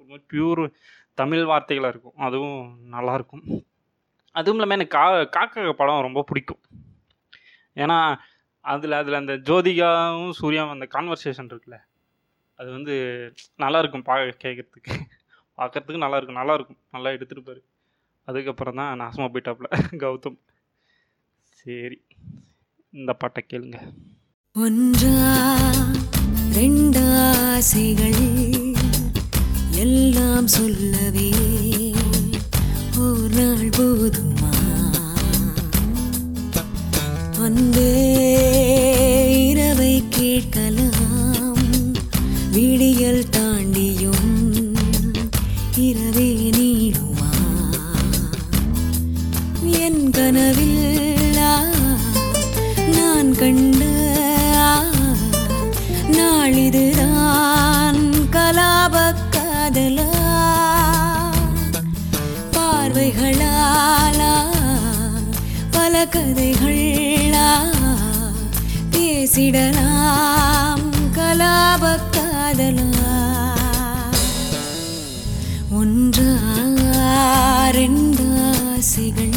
Speaker 1: ஒரு மாதிரி பியூர் தமிழ் வார்த்தைகளாக இருக்கும். அதுவும் நல்லாயிருக்கும். அதுவும் இல்லாமல் எனக்கு கா காக்கா படம் ரொம்ப பிடிக்கும். ஏன்னா அதில் அதில் அந்த ஜோதிகாவும் சூர்யாவும் அந்த கான்வர்சேஷன் இருக்குல்ல அது வந்து நல்லா இருக்கும் பா கேட்குறதுக்கு பார்க்கறதுக்கு நல்லாயிருக்கும். நல்லாயிருக்கும். நல்லா எடுத்துகிட்டு நல்லா அதுக்கப்புறம் தான் நாசமாக போயிட்டாப்புல. கௌதம். சரி. இந்த பாட்டை கேளுங்க.
Speaker 3: ஒன்றா ரெண்டாசைகள் எல்லாம் சொல்லவே ஒரு நாள் போதுமா? அன்பே இரவை கேட்கலாம். விடியல் தாண்டி கதைகளா பேசிடலாம் கலாப காதலா ஒன்றா ரெண்டாசைகள்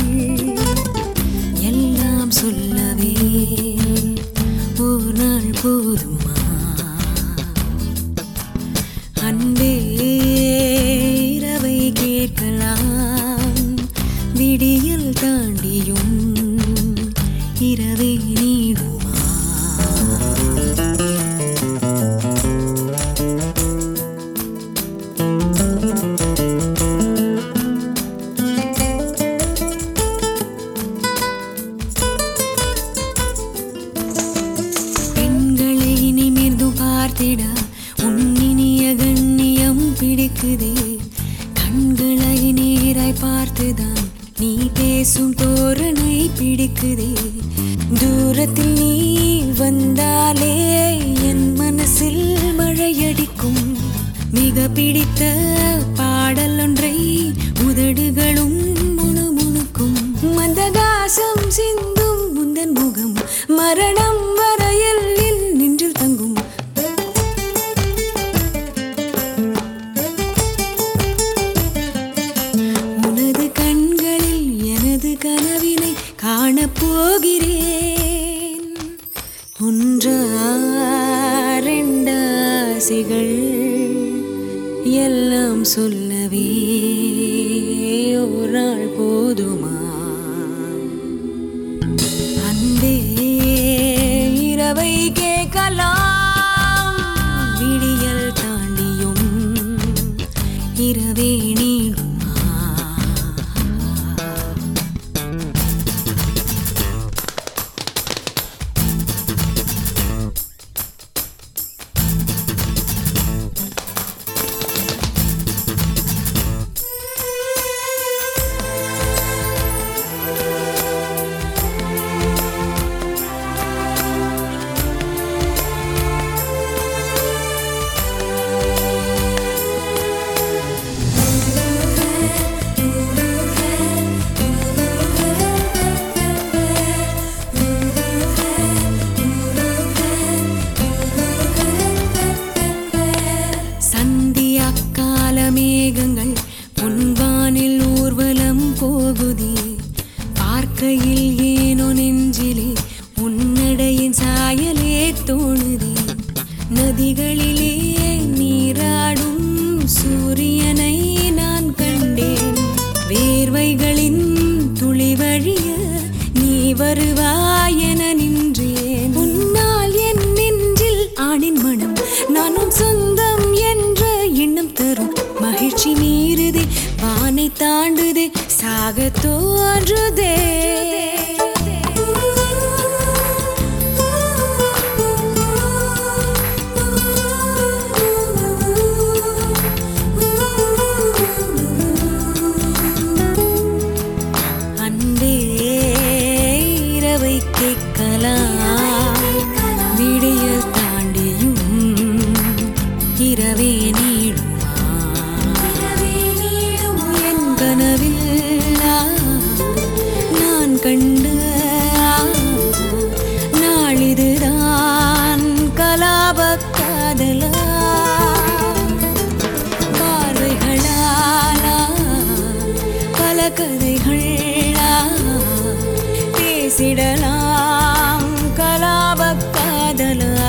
Speaker 8: காதலாம் கலாப காதலா?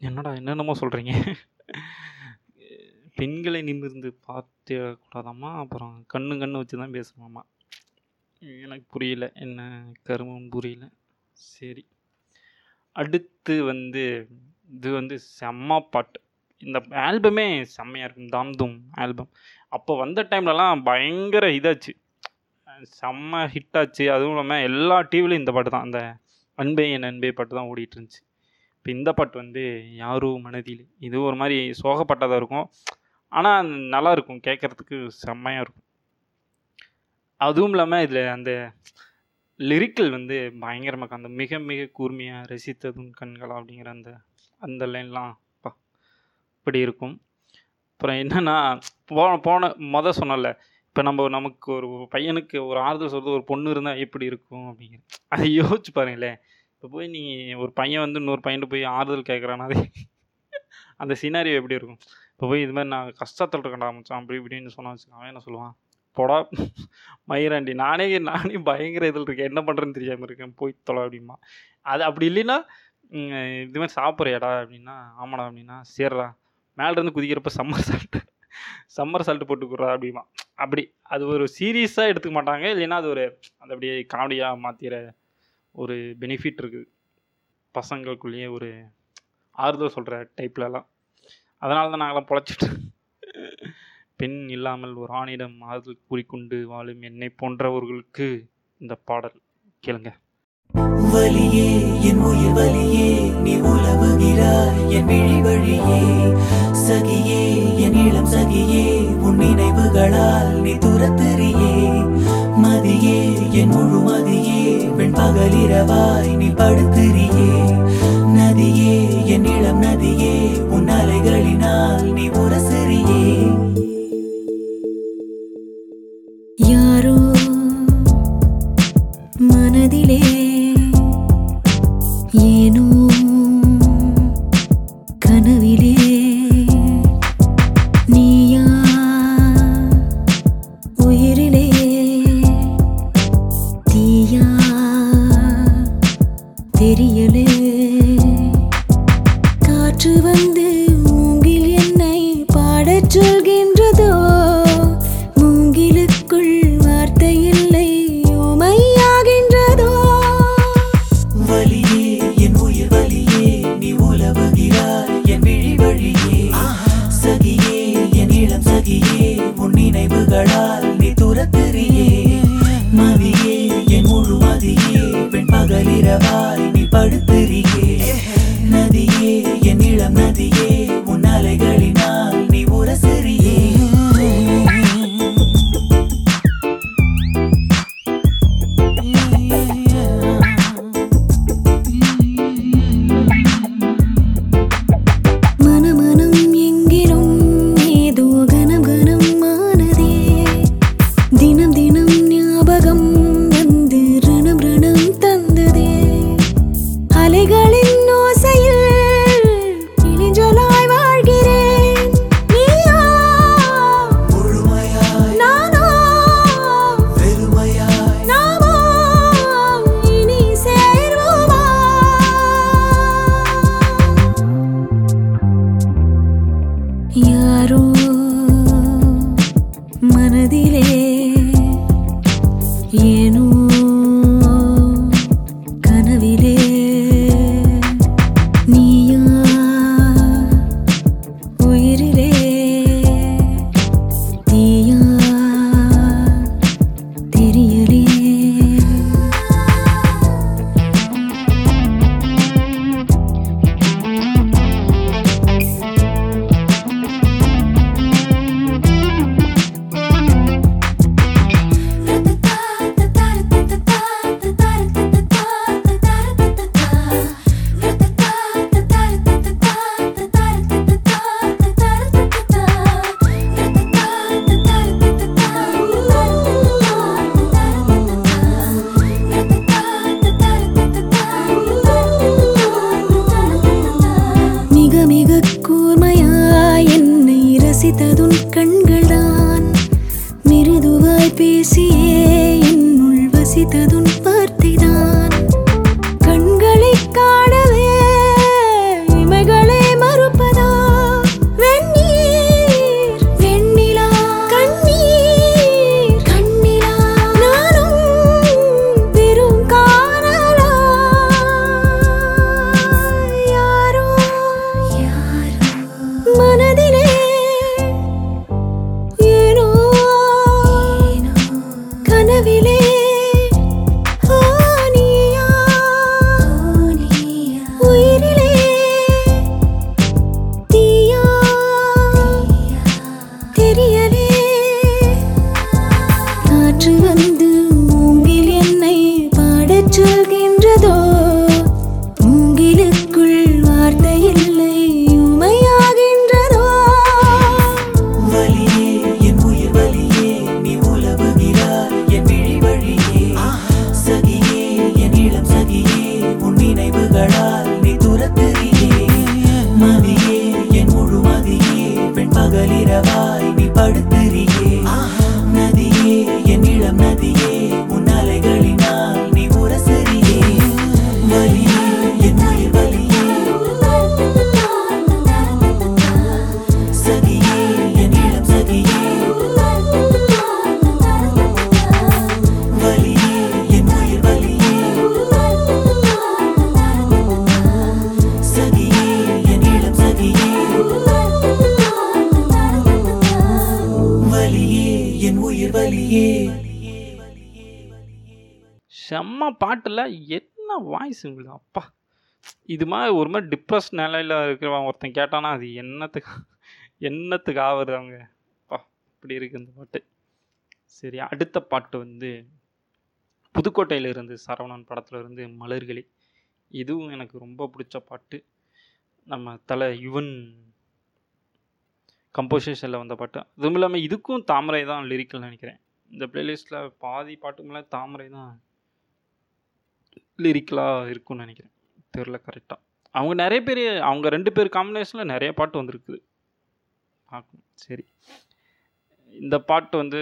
Speaker 1: என்னடா என்னென்னமோ சொல்கிறீங்க பெண்களை நிமிர்ந்து பார்த்து கூடாதாம்மா அப்புறம் கண்ணு கண்ணு வச்சு தான் பேசணுமாம்மா எனக்கு புரியல என்ன கருமம் புரியல. சரி. அடுத்து வந்து இது வந்து செம்ம பாட்டு. இந்த ஆல்பமே செம்மையாக இருக்கும் தாம் தூம் ஆல்பம் அப்போ வந்த டைம்லலாம் பயங்கர இதாச்சு. செம்ம ஹிட் ஆச்சு அதுவும் இல்லாமல் எல்லா டிவிலையும் இந்த பாட்டு தான். அந்த அன்பே என் அன்பே பாட்டு தான் ஓடிட்டு இருந்துச்சு. இப்போ இந்த பாட்டு வந்து யாரோ மனதில். இது ஒரு மாதிரி சோகப்பட்டதாக இருக்கும். ஆனால் நல்லா இருக்கும். கேட்குறதுக்கு செம்மையாக இருக்கும். அதுவும் இல்லாமல் இதில் அந்த லிரிக்கல் வந்து பயங்கரமாக அந்த மிக மிக கூர்மையாக ரசித்ததும் கண்களா அப்படிங்கிற அந்த அந்த லைன்லாம் அப்படி இப்படி இருக்கும். அப்புறம் என்னென்னா போன போன மொதல் சொன்னல இப்போ நம்ம நமக்கு ஒரு பையனுக்கு ஒரு ஆறுதல் சொல்கிறது ஒரு பொண்ணு இருந்தால் எப்படி இருக்கும் அப்படிங்கிற அதை யோசிச்சு பாருங்களேன். இப்போ போய் நீ ஒரு பையன் வந்து இன்னொரு பையன்ட்டு போய் ஆறுதல் கேட்குறானா அது அந்த சினாரியோ எப்படி இருக்கும்? இப்போ போய் இது மாதிரி நான் கஷ்டத்தில் இருக்கேன்டா மச்சான் அப்படி இப்படின்னு சொன்னா வச்சுக்கோங்க என்ன சொல்லுவான்? போடா மயிராண்டி நானே நானே பயங்கர இதில் இருக்கேன் என்ன பண்ணுறேன்னு தெரியாமல் இருக்கேன் போய் தொலை அப்படிமா அது அப்படி இல்லைன்னா இது மாதிரி சாப்பிட்றியாடா அப்படின்னா ஆமாடா அப்படின்னா சேர்றா. மேலேருந்து குதிக்கிறப்ப சம்மர் சால்ட்டு சம்மர் சால்ட்டு போட்டுக்குறா அப்படிமா. அப்படி அது ஒரு சீரியஸாக எடுத்துக்க மாட்டாங்க. இல்லைன்னா அது ஒரு அது அப்படியே காமெடியாக மாற்றிற ஒரு பெனிஃபிட் இருக்குது பசங்களுக்குள்ளேயே ஒரு ஆறுதல் சொல்கிற டைப்லலாம் அதனால தான் நாங்களாம் பொழைச்சிட்டு பெண் இல்லாமல் ஒரு ஆணிடம் ஆறுதல் கூறிக்கொண்டு வாழும் என்னை போன்றவர்களுக்கு இந்த பாடல் கேளுங்க.
Speaker 9: வலியே என் உயிர் வழியே நீ உலவுகிறாய். என் விழி வழியே சகியே என் இளம் சகியே உன் நினைவுகளால் நீ துரத்தெறியே. மதியே என் முழு மதியே பெண் பகலிரவாய் நீ படுத்திரியே நதியே என் இளம் நதியே உன் அலைகளினால் நீ உரசெறியே. என் உன் நினைவுகளால் நீ துரத்தெறியே. மதியே என் முழு மதியே பெண் பகலிரவாய் நீ படுத்திரியே மதியே என் முழுமதியே பெண் பகலிரவாய் நீ
Speaker 1: படுத்த பாட்டில் என்ன வாய்ஸ் உங்களுக்கு அப்பா இது மாதிரி ஒரு மாதிரி டிப்ரெஸ் நிலையில் இருக்கிறவன் ஒருத்தன் கேட்டானா அது என்னத்துக்கு என்னத்துக்கு ஆகுறது அவங்க? அப்பா இப்படி இருக்கு இந்த பாட்டு. சரி அடுத்த பாட்டு வந்து புதுக்கோட்டையில் இருந்து சரவணன் படத்துல இருந்து மலர்களே. இதுவும் எனக்கு ரொம்ப பிடிச்ச பாட்டு. நம்ம தலை யுவன் கம்போசிஷனில் வந்த பாட்டு. அதுவும் இல்லாமல் இதுக்கும் தாமரை தான் லிரிக்கல் நினைக்கிறேன். இந்த பிளேலிஸ்ட்டில் பாதி பாட்டுக்குமே தாமரை தான் லிரிக்கலாக இருக்கும்னு நினைக்கிறேன். தெரில கரெக்டாக அவங்க நிறைய பேர் அவங்க ரெண்டு பேர் காம்பினேஷனில் நிறைய பாட்டு வந்திருக்குது. பார்க்கணும். சரி. இந்த பாட்டு வந்து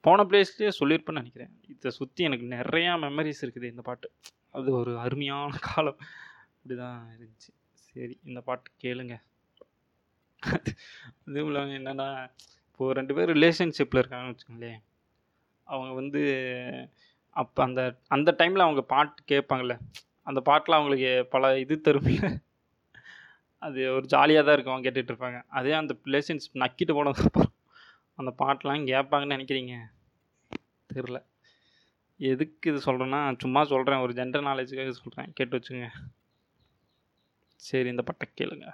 Speaker 1: போன பிளேஸ்லேயே சொல்லியிருப்பேன்னு நினைக்கிறேன். இதை சுற்றி எனக்கு நிறையா மெமரிஸ் இருக்குது இந்த பாட்டு. அது ஒரு அருமையான காலம். இப்படி தான் இருந்துச்சு. சரி இந்த பாட்டு கேளுங்க. அதுவும் இல்லாமல் என்னென்னா இப்போது ரெண்டு பேர் ரிலேஷன்ஷிப்பில் இருக்காங்கன்னு வச்சுக்கோங்களேன். அவங்க வந்து அப்போ அந்த அந்த டைமில் அவங்க பாட்டு கேட்பாங்கள்ல அந்த பாட்டில் அவங்களுக்கு பல இது தரும்ல. அது ஒரு ஜாலியாக தான் இருக்கும் அவங்க கேட்டுட்டு இருப்பாங்க. அதே அந்த ரிலேஷன்ஷிப் நக்கிட்டு போனதுக்கப்புறம் அந்த பாட்டெலாம் கேட்பாங்கன்னு நினைக்கிறீங்க? தெரில எதுக்கு இது சொல்கிறேன்னா சும்மா சொல்கிறேன் ஒரு ஜென்ரல் நாலேஜுக்காக சொல்கிறேன் கேட்டு வச்சுங்க சரி இந்த பாட்டை கேளுங்க.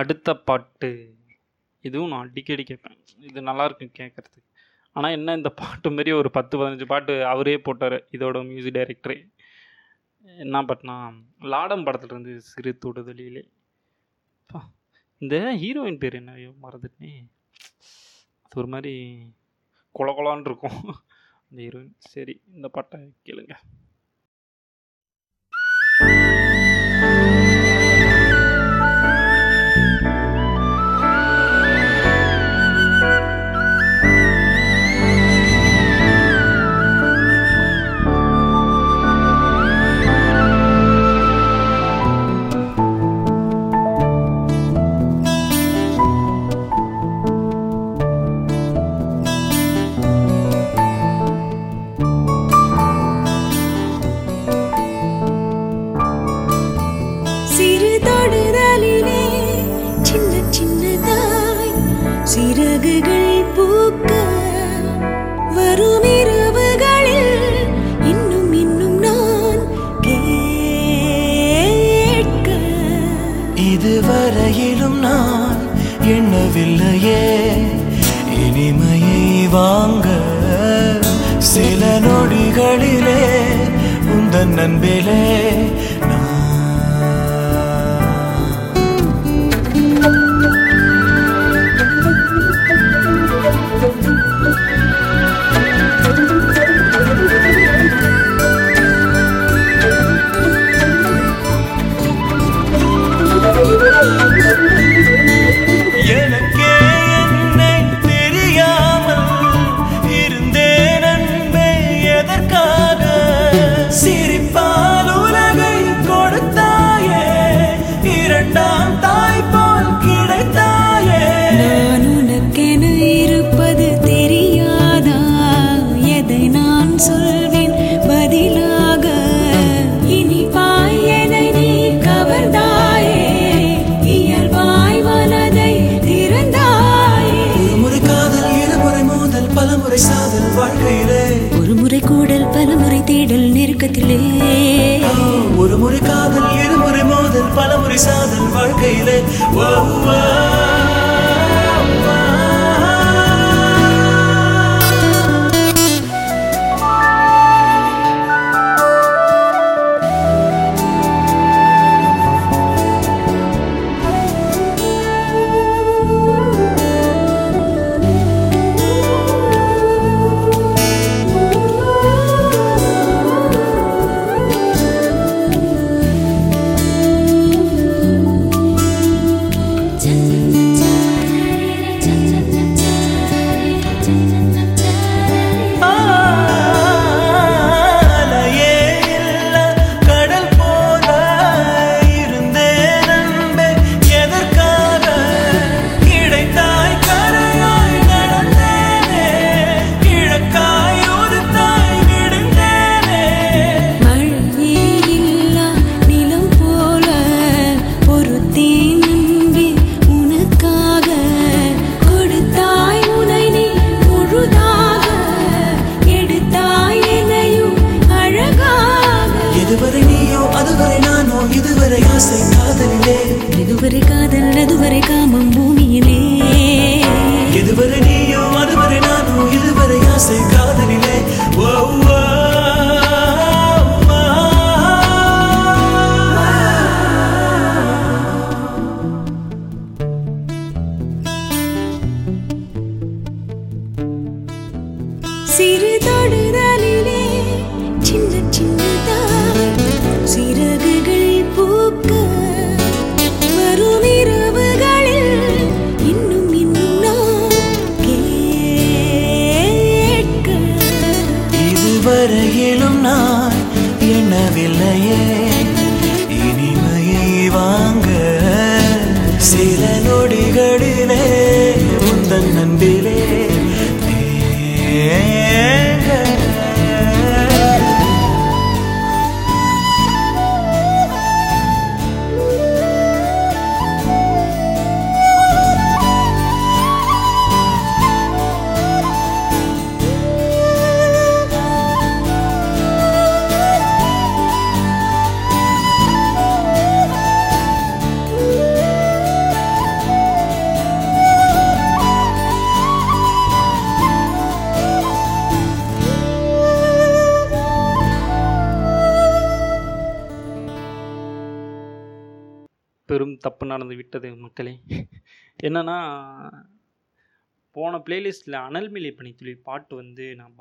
Speaker 7: அடுத்த பாட்டு. இதுவும் நான் அடிக்கடி கேட்பேன். இது நல்லாயிருக்கும் கேட்குறதுக்கு. ஆனால் என்ன இந்த பாட்டு மாரி ஒரு பத்து பதினஞ்சு பாட்டு அவரே போட்டார் இதோட மியூசிக் டைரக்டரே என்ன பாட்டுனா லாடம் படத்தில் இருந்து சிறு தொடுதலிலே. இந்த ஹீரோயின் பேர் என்ன? மறந்துட்டே அது ஒரு மாதிரி கொல கொலான்னு இருக்கும் அந்த ஹீரோயின் சரி இந்த பாட்டை கேளுங்க.
Speaker 1: bilmesem bile xa dần với cây lên wow, wow.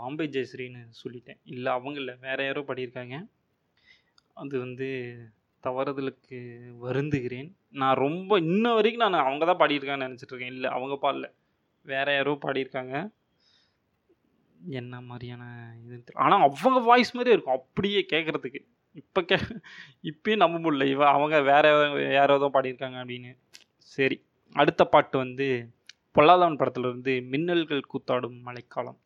Speaker 1: Bombay ஜெயஸ்ரீன்னு சொல்லிட்டேன். இல்லை அவங்க இல்லை வேறு யாரோ பாடியிருக்காங்க. அது வந்து தவறுதலுக்கு வருந்துகிறேன். நான் ரொம்ப இன்ன வரைக்கும் நான் அவங்க தான் பாடியிருக்காங்கன்னு நினச்சிட்ருக்கேன் இல்லை அவங்க பாடல. வேறு யாரோ பாடியிருக்காங்க. என்ன மாதிரியான இது ஆனால் அவங்க வாய்ஸ் மாதிரியே இருக்கும். அப்படியே கேட்குறதுக்கு இப்போ கே இப்பயும் நம்ப முடியல. இவ அவங்க வேறு யாரோ தான் பாடியிருக்காங்க அப்படின்னு. சரி அடுத்த பாட்டு வந்து பொல்லாதவன் படத்துலேருந்து மின்னல்கள் கூத்தாடும் மழைக்காலம்.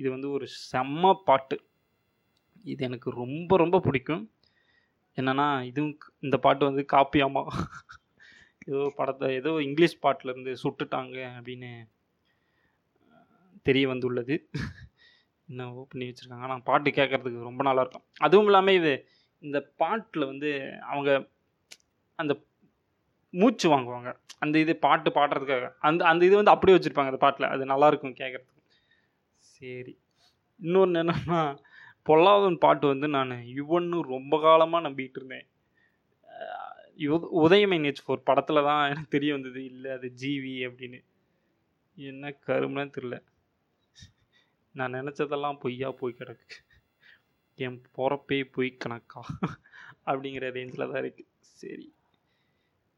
Speaker 1: இது வந்து ஒரு செம்ம பாட்டு. இது எனக்கு ரொம்ப ரொம்ப பிடிக்கும். என்னென்னா இதுவும் இந்த பாட்டு வந்து காப்பியாமா. ஏதோ படத்தை ஏதோ இங்கிலீஷ் பாட்டிலேருந்து சுட்டுட்டாங்க அப்படின்னு தெரிய வந்துள்ளது. என்னவோ பண்ணி வச்சுருக்காங்க. ஆனால் பாட்டு கேட்குறதுக்கு ரொம்ப நல்லா இருக்கும். அதுவும் இல்லாமல் இது இந்த பாட்டில் வந்து அவங்க அந்த மூச்சு வாங்குவாங்க. அந்த இது பாட்டு பாடுறதுக்காக. அந்த அந்த இது வந்து அப்படியே வச்சுருப்பாங்க அந்த பாட்டில். அது நல்லாயிருக்கும் கேட்குறதுக்கு. சரி. இன்னொன்று என்னன்னா பொல்லாதன் பாட்டு வந்து நான் யுவன்னு ரொம்ப காலமாக நம்பிட்டு இருந்தேன். யுவ- உதயமை நேச்சு ஃபோர் படத்தில் தான் எனக்கு தெரிய வந்தது. இல்லை அது ஜிவி அப்படின்னு. என்ன கருமைன்னு தெரில நான் நினச்சதெல்லாம் பொய்யா போய் கிடக்கு. என் பிறப்பே பொய் கணக்கா? அப்படிங்கிற ரேஞ்சில் தான் இருக்குது சரி.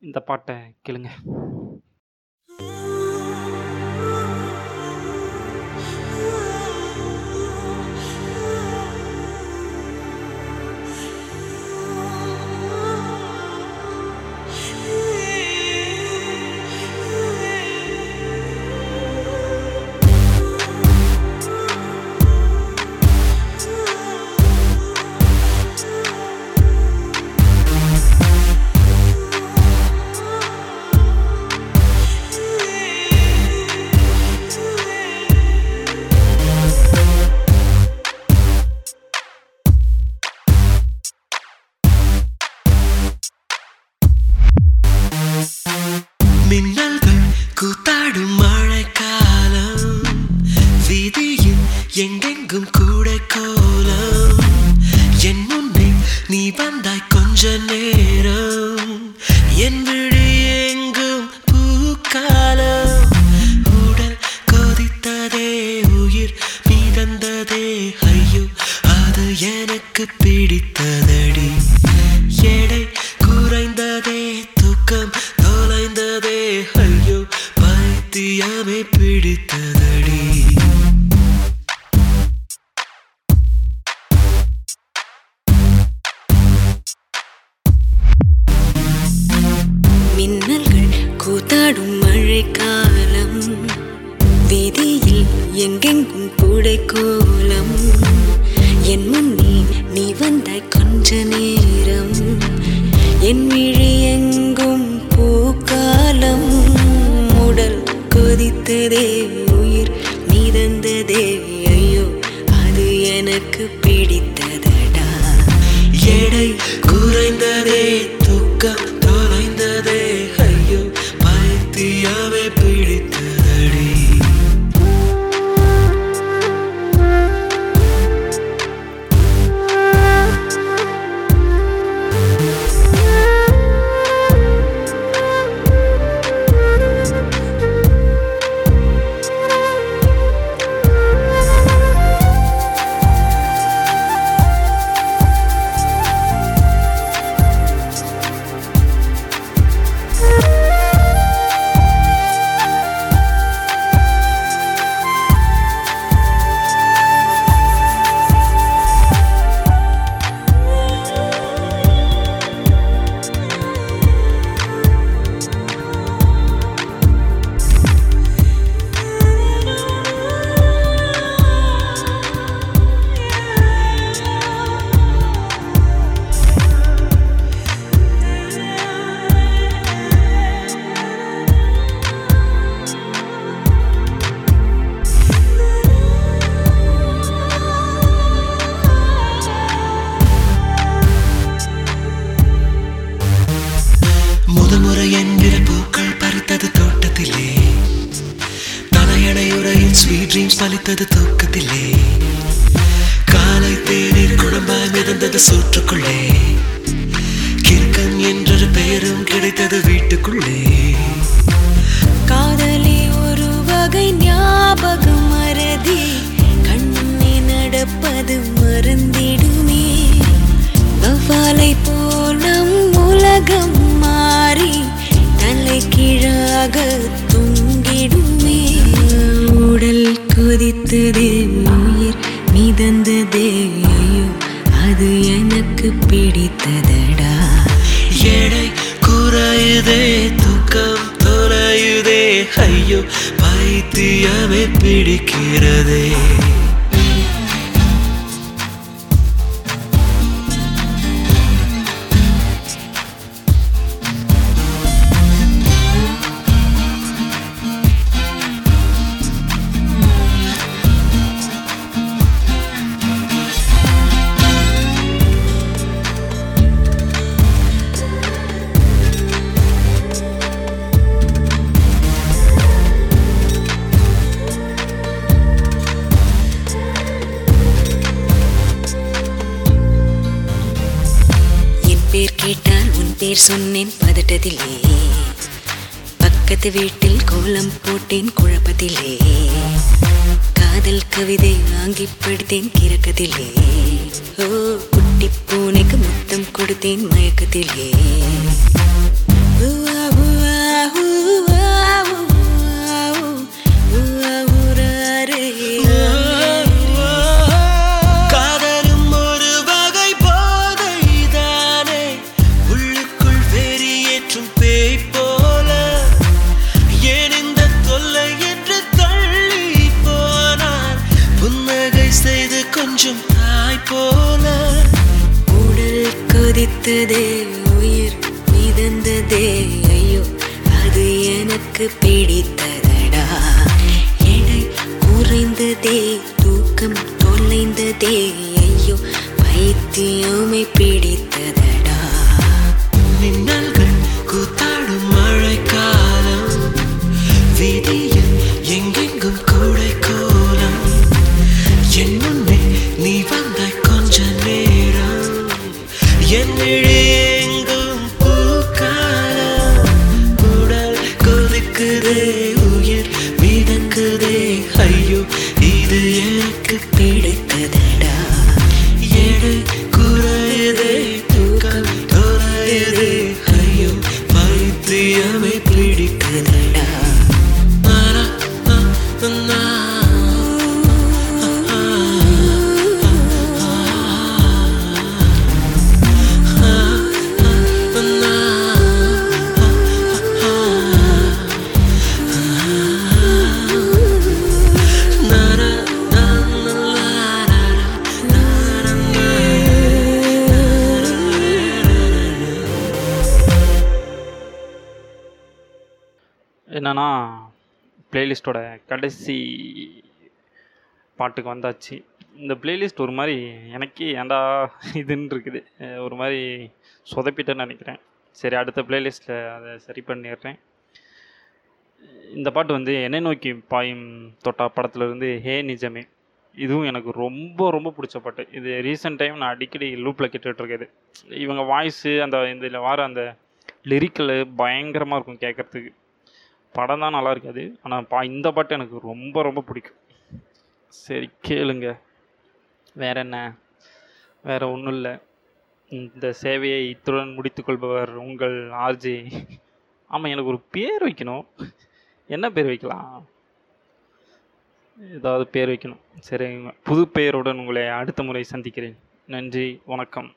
Speaker 1: இந்த பாட்டை கேளுங்க. கடைசி பாட்டுக்கு வந்தாச்சு. இந்த பிளேலிஸ்ட் ஒரு மாதிரி எனக்கே ஏன்டா இதுன்னு இருக்குது. ஒரு மாதிரி சொதப்பிட்டேன்னு நினைக்கிறேன். சரி அடுத்த பிளேலிஸ்ட்டில் அதை சரி பண்ணிடுறேன். இந்த பாட்டு வந்து என்னை நோக்கி பாயும் தொட்டா படத்துலேருந்து ஹே நிஜமே. இதுவும் எனக்கு ரொம்ப ரொம்ப பிடிச்ச பாட்டு. இது ரீசெண்ட் டைம் நான் அடிக்கடி லூப்பில் கேட்டுட்ருக்குது. இவங்க வாய்ஸு அந்த இதில் வர அந்த லிரிக்கல் பயங்கரமாக இருக்கும் கேட்குறதுக்கு. படம் தான் நல்லா இருக்காது. ஆனால் பா இந்த பாட்டு எனக்கு ரொம்ப ரொம்ப பிடிக்கும். சரி கேளுங்க. வேற என்ன? வேற ஒன்றும் இல்லை. இந்த சேவையை இத்துடன் முடித்துக்கொள்பவர் உங்கள் ஆர்ஜே ஆமாம் எனக்கு ஒரு பேர் வைக்கணும். என்ன பேர் வைக்கலாம்? ஏதாவது பேர் வைக்கணும். சரி புது பெயருடன் உங்களை அடுத்த முறை சந்திக்கிறேன். நன்றி வணக்கம்.